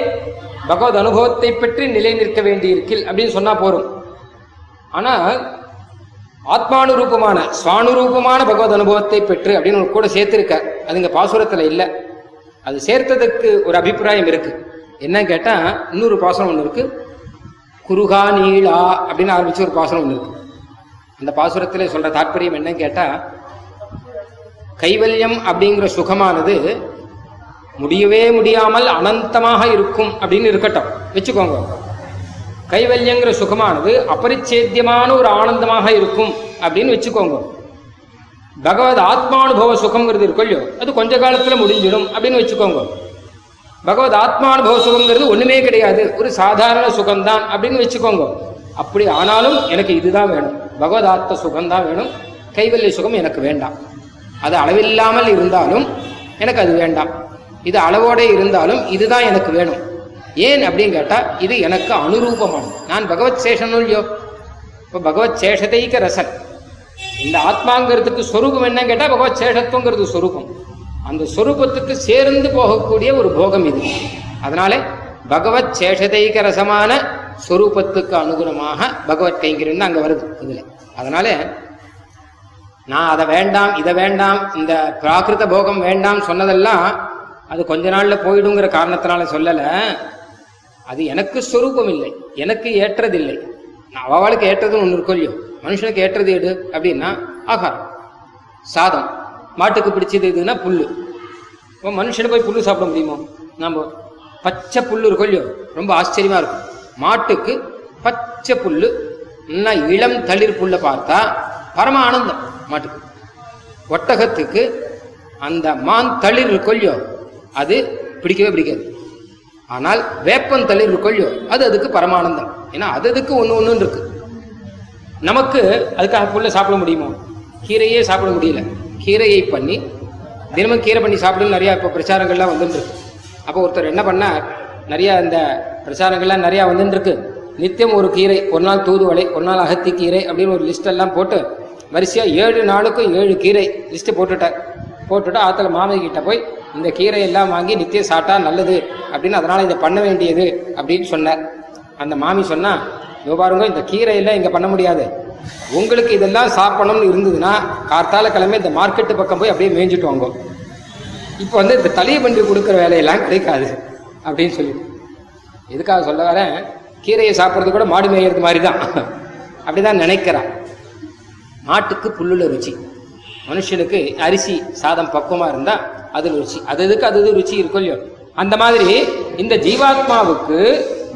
A: பகவத் அனுபவத்தை பற்றி நிலை நிற்க வேண்டியிருக்கில் அப்படின்னு சொன்னா போரும். ஆனா ஆத்மானுரூபமான சுவானுரூபமான பகவத் அனுபவத்தை பெற்று அப்படின்னு கூட சேர்த்திருக்க அது இங்க பாசுரத்துல இல்லை. அது சேர்த்ததுக்கு ஒரு அபிப்பிராயம் இருக்கு. என்ன கேட்டா இன்னொரு பாசனம் ஒன்று இருக்கு. குருகா நீளா அப்படின்னு ஆரம்பிச்சு ஒரு பாசனம் ஒன்று இருக்கு. அந்த பாசுரத்தில் சொல்ற தாற்பயம் என்னன்னு கேட்டா கைவல்யம் அப்படிங்கிற சுகமானது முடியவே முடியாமல் அனந்தமாக இருக்கும் அப்படின்னு இருக்கட்டும். வச்சுக்கோங்க. கைவல்யங்கிற சுகமானது அபரிச்சேத்தியமான ஒரு ஆனந்தமாக இருக்கும் அப்படின்னு வச்சுக்கோங்க. பகவத் ஆத்மானுபவ சுகம்ங்கிறது இருக்கும் இல்லையோ அது கொஞ்ச காலத்தில் முடிஞ்சிடும் அப்படின்னு வச்சுக்கோங்க. பகவத் ஆத்மானுபவ சுகம்ங்கிறது ஒன்றுமே கிடையாது. ஒரு சாதாரண சுகம்தான் அப்படின்னு வச்சுக்கோங்க. அப்படி ஆனாலும் எனக்கு இதுதான் வேணும். பகவத் ஆத்ம சுகம்தான் வேணும். கைவல்ய சுகம் எனக்கு வேண்டாம். அது அளவில்லாமல் இருந்தாலும் எனக்கு அது வேண்டாம். இது அளவோட இருந்தாலும் இதுதான் எனக்கு வேணும். ஏன் அப்படின்னு கேட்டால் இது எனக்கு அனுரூபமானது. நான் பகவத் சேஷனும் இல்லையோ? இப்போ பகவத் சேஷதைக்க ரசன். இந்த ஆத்மாங்கிறதுக்கு சொரூபம் என்ன கேட்டா பகவத் சேஷத்துவங்கிறது சொரூபம் அந்த சொரூபத்துக்கு சேர்ந்து போகக்கூடிய ஒரு போகம் இது. அதனால பகவத் சேஷதைக ரசமான சொரூபத்துக்கு அனுகுணமாக பகவத் கைங்கிறது அங்க வருது இதுல. அதனால நான் அதை வேண்டாம் இதை வேண்டாம் இந்த பிராகிருத போகம் வேண்டாம் சொன்னதெல்லாம் அது கொஞ்ச நாள்ல போயிடுங்கிற காரணத்தினால சொல்லல. அது எனக்கு ஸ்வரூபம் இல்லை எனக்கு ஏற்றதில்லை. நான் அவளுக்கு ஏற்றதுன்னு ஒன்று இருக்கும் இல்லையோ? மனுஷனுக்கு ஏற்றது எடு அப்படின்னா ஆகாரம் சாதம். மாட்டுக்கு பிடிச்சது எதுன்னா புல்லு. இப்போ மனுஷனுக்கு போய் புல்லு சாப்பிட முடியுமோ? நம்ம பச்சை புல்லு இருக்கும் இல்லையோ? ரொம்ப ஆச்சரியமாக இருக்கும். மாட்டுக்கு பச்சை புல்லு நல்லா இளம் தளிர் புல்லை பார்த்தா பரம ஆனந்தம் மாட்டுக்கு. ஒட்டகத்துக்கு அந்த மான் தளிர் கொல்லியோ அது பிடிக்கவே பிடிக்காது. ஆனால் வேப்பன் தளிர் இருக்கும் அது அதுக்கு பரமானந்தம் ஏன்னா அது அதுக்கு ஒன்று ஒன்று இருக்குது நமக்கு அதுக்காக புல்லை சாப்பிட முடியுமோ? கீரையே சாப்பிட முடியல. கீரையை பண்ணி தினமும் கீரை பண்ணி சாப்பிடுன்னு நிறையா இப்போ பிரச்சாரங்கள்லாம் வந்துருக்கு அப்போ ஒருத்தர் என்ன பண்ணார்? நிறையா இந்த பிரச்சாரங்கள்லாம் நிறையா வந்துருக்கு நித்தியம் ஒரு கீரை ஒரு நாள் தூதுவளை ஒரு நாள் அகத்தி கீரை அப்படின்னு ஒரு லிஸ்ட் எல்லாம் போட்டு வரிசையாக ஏழு நாளுக்கும் ஏழு கீரை லிஸ்ட்டு போட்டுட்டார். போட்டுட்டு ஆற்றுல மாமி கிட்ட போய் இந்த கீரை எல்லாம் வாங்கி நித்தியம் சாப்பிட்டா நல்லது. அப்படின்னு அதனால் இதை பண்ண வேண்டியது. அப்படின்னு சொன்னார். அந்த மாமி சொன்னால் இதோ பாருங்க இந்த கீரையெல்லாம் இங்கே பண்ண முடியாது. உங்களுக்கு இதெல்லாம் சாப்பிடணும்னு இருந்ததுன்னா கார்த்தால கிழமை இந்த மார்க்கெட்டு பக்கம் போய் அப்படியே மேய்ஞ்சிட்டு வாங்க. இப்போ வந்து இந்த தலையை பண்ணி கொடுக்குற வேலையெல்லாம் கிடைக்காது அப்படின்னு சொல்லி. எதுக்காக சொல்ல வரேன்? கீரையை சாப்பிட்றது கூட மாடு மேய்கிறது மாதிரி தான் அப்படிதான் நினைக்கிறான். மாட்டுக்கு புல்லுல ருச்சி. மனுஷனுக்கு அரிசி சாதம் பக்குவமாக இருந்தால் அது ருச்சி. அது எதுக்கு அது ருச்சி இருக்கும் இல்லையோ? அந்த மாதிரி இந்த ஜீவாத்மாவுக்கு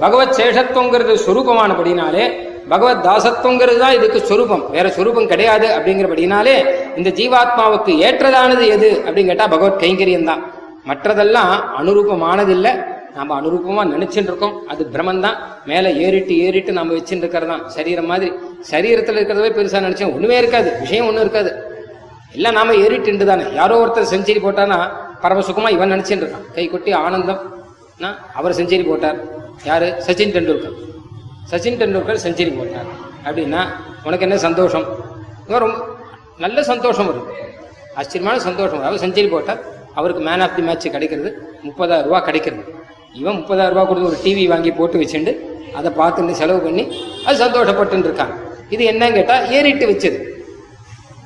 A: பகவத் சேஷத்துவங்கிறது சொரூபமானபடினாலே பகவத் தாசத்துவங்கிறது தான் இதுக்கு சொரூபம். வேற சுரூபம் கிடையாது அப்படிங்கிறபடினாலே இந்த ஜீவாத்மாவுக்கு ஏற்றதானது எது அப்படின்னு கேட்டால் பகவத் கைங்கரியம் தான். மற்றதெல்லாம் அனுரூபமானதில்லை. நாம அனுரூபமா நினைச்சுட்டு இருக்கோம் அது பிரமன் தான் மேலே ஏறிட்டு ஏறிட்டு நம்ம வச்சுட்டு இருக்கிறது தான் சரீரம் மாதிரி. சரீரத்தில் இருக்கிறதவே பெருசா நினைச்சோம். ஒண்ணுமே இருக்காது. விஷயம் ஒன்றும் இருக்காது. எல்லாம் நாம ஏறிட்டு தானே. யாரோ ஒருத்தர் செஞ்சுரி போட்டானா பரமசுகமா இவன் நினைச்சுட்டு இருக்கான் கை கொட்டி ஆனந்தம் அவர் செஞ்சுரி போட்டார். யார்? சச்சின் டெண்டுல்கர். சச்சின் டெண்டுல்கர் செஞ்சுரி போட்டார். அப்படின்னா உனக்கு என்ன சந்தோஷம்? ரொம்ப நல்ல சந்தோஷம் வரும் ஆச்சரியமான சந்தோஷம் அவர் செஞ்சுரி போட்டால் அவருக்கு மேன் ஆஃப் தி மேட்ச் கிடைக்கிறது. முப்பதாயிரம் ரூபா கிடைக்கிறது. இவன் முப்பதாயிரம் ரூபா கொடுத்து ஒரு டிவி வாங்கி போட்டு வச்சுட்டு அதை பார்த்துட்டு செலவு பண்ணி அது சந்தோஷப்பட்டு இருக்காங்க இது என்னன்னு கேட்டால் ஏறிட்டு வச்சது.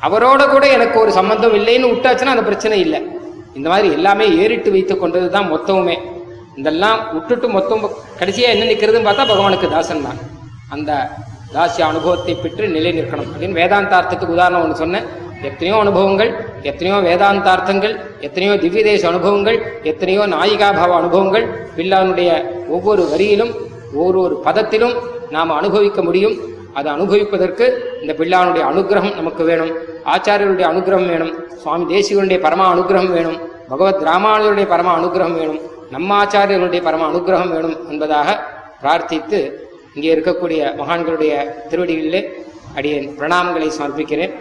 A: அவரோட கூட எனக்கு ஒரு சம்பந்தம் இல்லைன்னு விட்டாச்சுன்னா அந்த பிரச்சனை இல்லை. இந்த மாதிரி எல்லாமே ஏறிட்டு வைத்து கொண்டது தான் மொத்தமுமே. இதெல்லாம் விட்டுட்டு மொத்தம் கடைசியாக என்ன நிற்கிறதுன்னு பார்த்தா பகவானுக்கு தாசன் தான். அந்த தாசிய அனுபவத்தை பெற்று நிலை நிற்கணும். அப்படின்னு வேதாந்தார்த்தத்துக்கு உதாரணம் ஒன்று சொன்னேன். எத்தனையோ அனுபவங்கள் எத்தனையோ வேதாந்தார்த்தங்கள் எத்தனையோ திவ்ய தேச அனுபவங்கள் எத்தனையோ நாயிகாபாவ அனுபவங்கள் பில்லானுடைய ஒவ்வொரு வரியிலும் ஒவ்வொரு பதத்திலும் நாம் அனுபவிக்க முடியும். அதை அனுபவிப்பதற்கு இந்த பிள்ளானுடைய அனுகிரகம் நமக்கு வேணும். ஆச்சாரியருடைய அனுகிரகம் வேணும். சுவாமி தேசிகனுடைய பரமா அனுகிரகம் வேணும். பகவத் ராமானுடைய பரமா அனுகிரகம் வேணும். நம்ம ஆச்சாரியர்களுடைய பரம அனுகிரகம் வேணும் என்பதாக பிரார்த்தித்து இங்கே இருக்கக்கூடிய மகான்களுடைய திருவடிகளிலே அடியேன் பிரணாமங்களை சமர்ப்பிக்கிறேன்.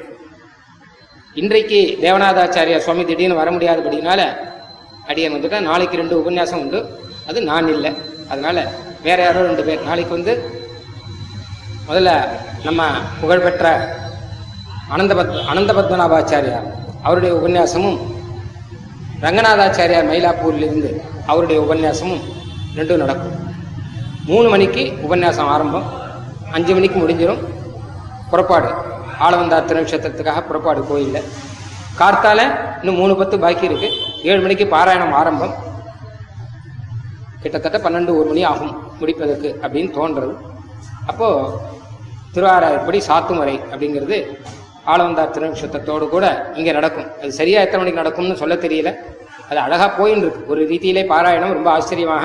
A: இன்றைக்கு தேவநாதாச்சாரியா சுவாமி திடீர்னு வர முடியாதபடினால அடியன் வந்துட்டா நாளைக்கு ரெண்டு உபன்யாசம் உண்டு. அது நான் இல்லை. அதனால வேற யாரோ ரெண்டு பேர். நாளைக்கு வந்து முதல்ல நம்ம புகழ்பெற்ற அனந்தபத் அனந்த பத்மநாபாச்சாரியார் அவருடைய உபன்யாசமும் ரங்கநாதாச்சாரியார் மயிலாப்பூரிலிருந்து அவருடைய உபன்யாசமும் ரெண்டும் நடக்கும். மூணு மணிக்கு உபன்யாசம் ஆரம்பம். அஞ்சு மணிக்கு முடிஞ்சிடும் புறப்பாடு. ஆளவந்தார் திருநட்சத்திரத்துக்காக புறப்பாடு கோயிலில். கார்த்தால இன்னும் மூணு பத்து பாக்கி இருக்குது ஏழு மணிக்கு பாராயணம் ஆரம்பம். கிட்டத்தட்ட பன்னெண்டு ஒரு மணி ஆகும் முடிப்பதற்கு அப்படின்னு தோன்றது. அப்போது திருவாராயப்படி சாத்துமறை அப்படிங்கிறது ஆளவந்தார் திருநட்சத்திரத்தோடு கூட இங்கே நடக்கும். அது சரியாக எத்தனை மணிக்கு நடக்கும்னு சொல்ல தெரியல. அது அழகாக போயின்னு இருக்கு. ஒரு ரீதியிலே பாராயணம் ரொம்ப ஆச்சரியமாக.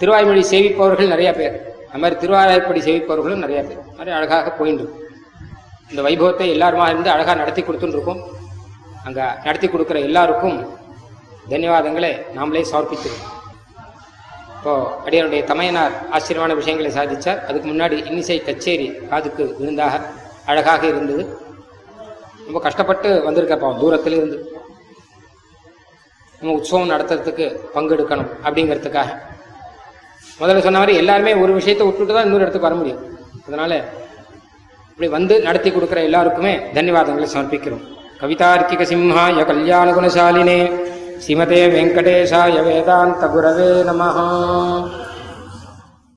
A: திருவாய்மொழி சேவிப்பவர்கள் நிறைய பேர். அது மாதிரி திருவாராயப்படி சேவிப்பவர்களும் நிறைய பேர். அது மாதிரி அழகாக போயின்னு இருக்கும் இந்த வைபவத்தை எல்லாருமா இருந்து அழகாக நடத்தி கொடுத்துட்டு அங்கே நடத்தி கொடுக்குற எல்லாருக்கும் தன்யவாதங்களை நாமளே சமர்ப்பிச்சிருக்கோம் இப்போது அடியனுடைய தமையனார் ஆச்சரியமான விஷயங்களை சாதித்தார் அதுக்கு முன்னாடி இன்னிசை கச்சேரி காதுக்கு விருந்தாக அழகாக இருந்தது. ரொம்ப கஷ்டப்பட்டு வந்திருக்கப்பா தூரத்துல இருந்து நம்ம உற்சவம் நடத்துறதுக்கு பங்கெடுக்கணும் அப்படிங்கிறதுக்காக. முதல்ல சொன்ன மாதிரி எல்லாருமே ஒரு விஷயத்தை விட்டுட்டு தான் இன்னொரு இடத்துக்கு வர முடியும். அதனால இப்படி வந்து நடத்தி கொடுக்குற எல்லாருக்குமே தன்யவாதங்களை சமர்ப்பிக்கிறோம். கவிதார்க்கிக சிம்ஹாய கல்யாண குணசாலினே. ஸ்ரீமதே வெங்கடேஷாய வேதாந்த குரவே நமஹா.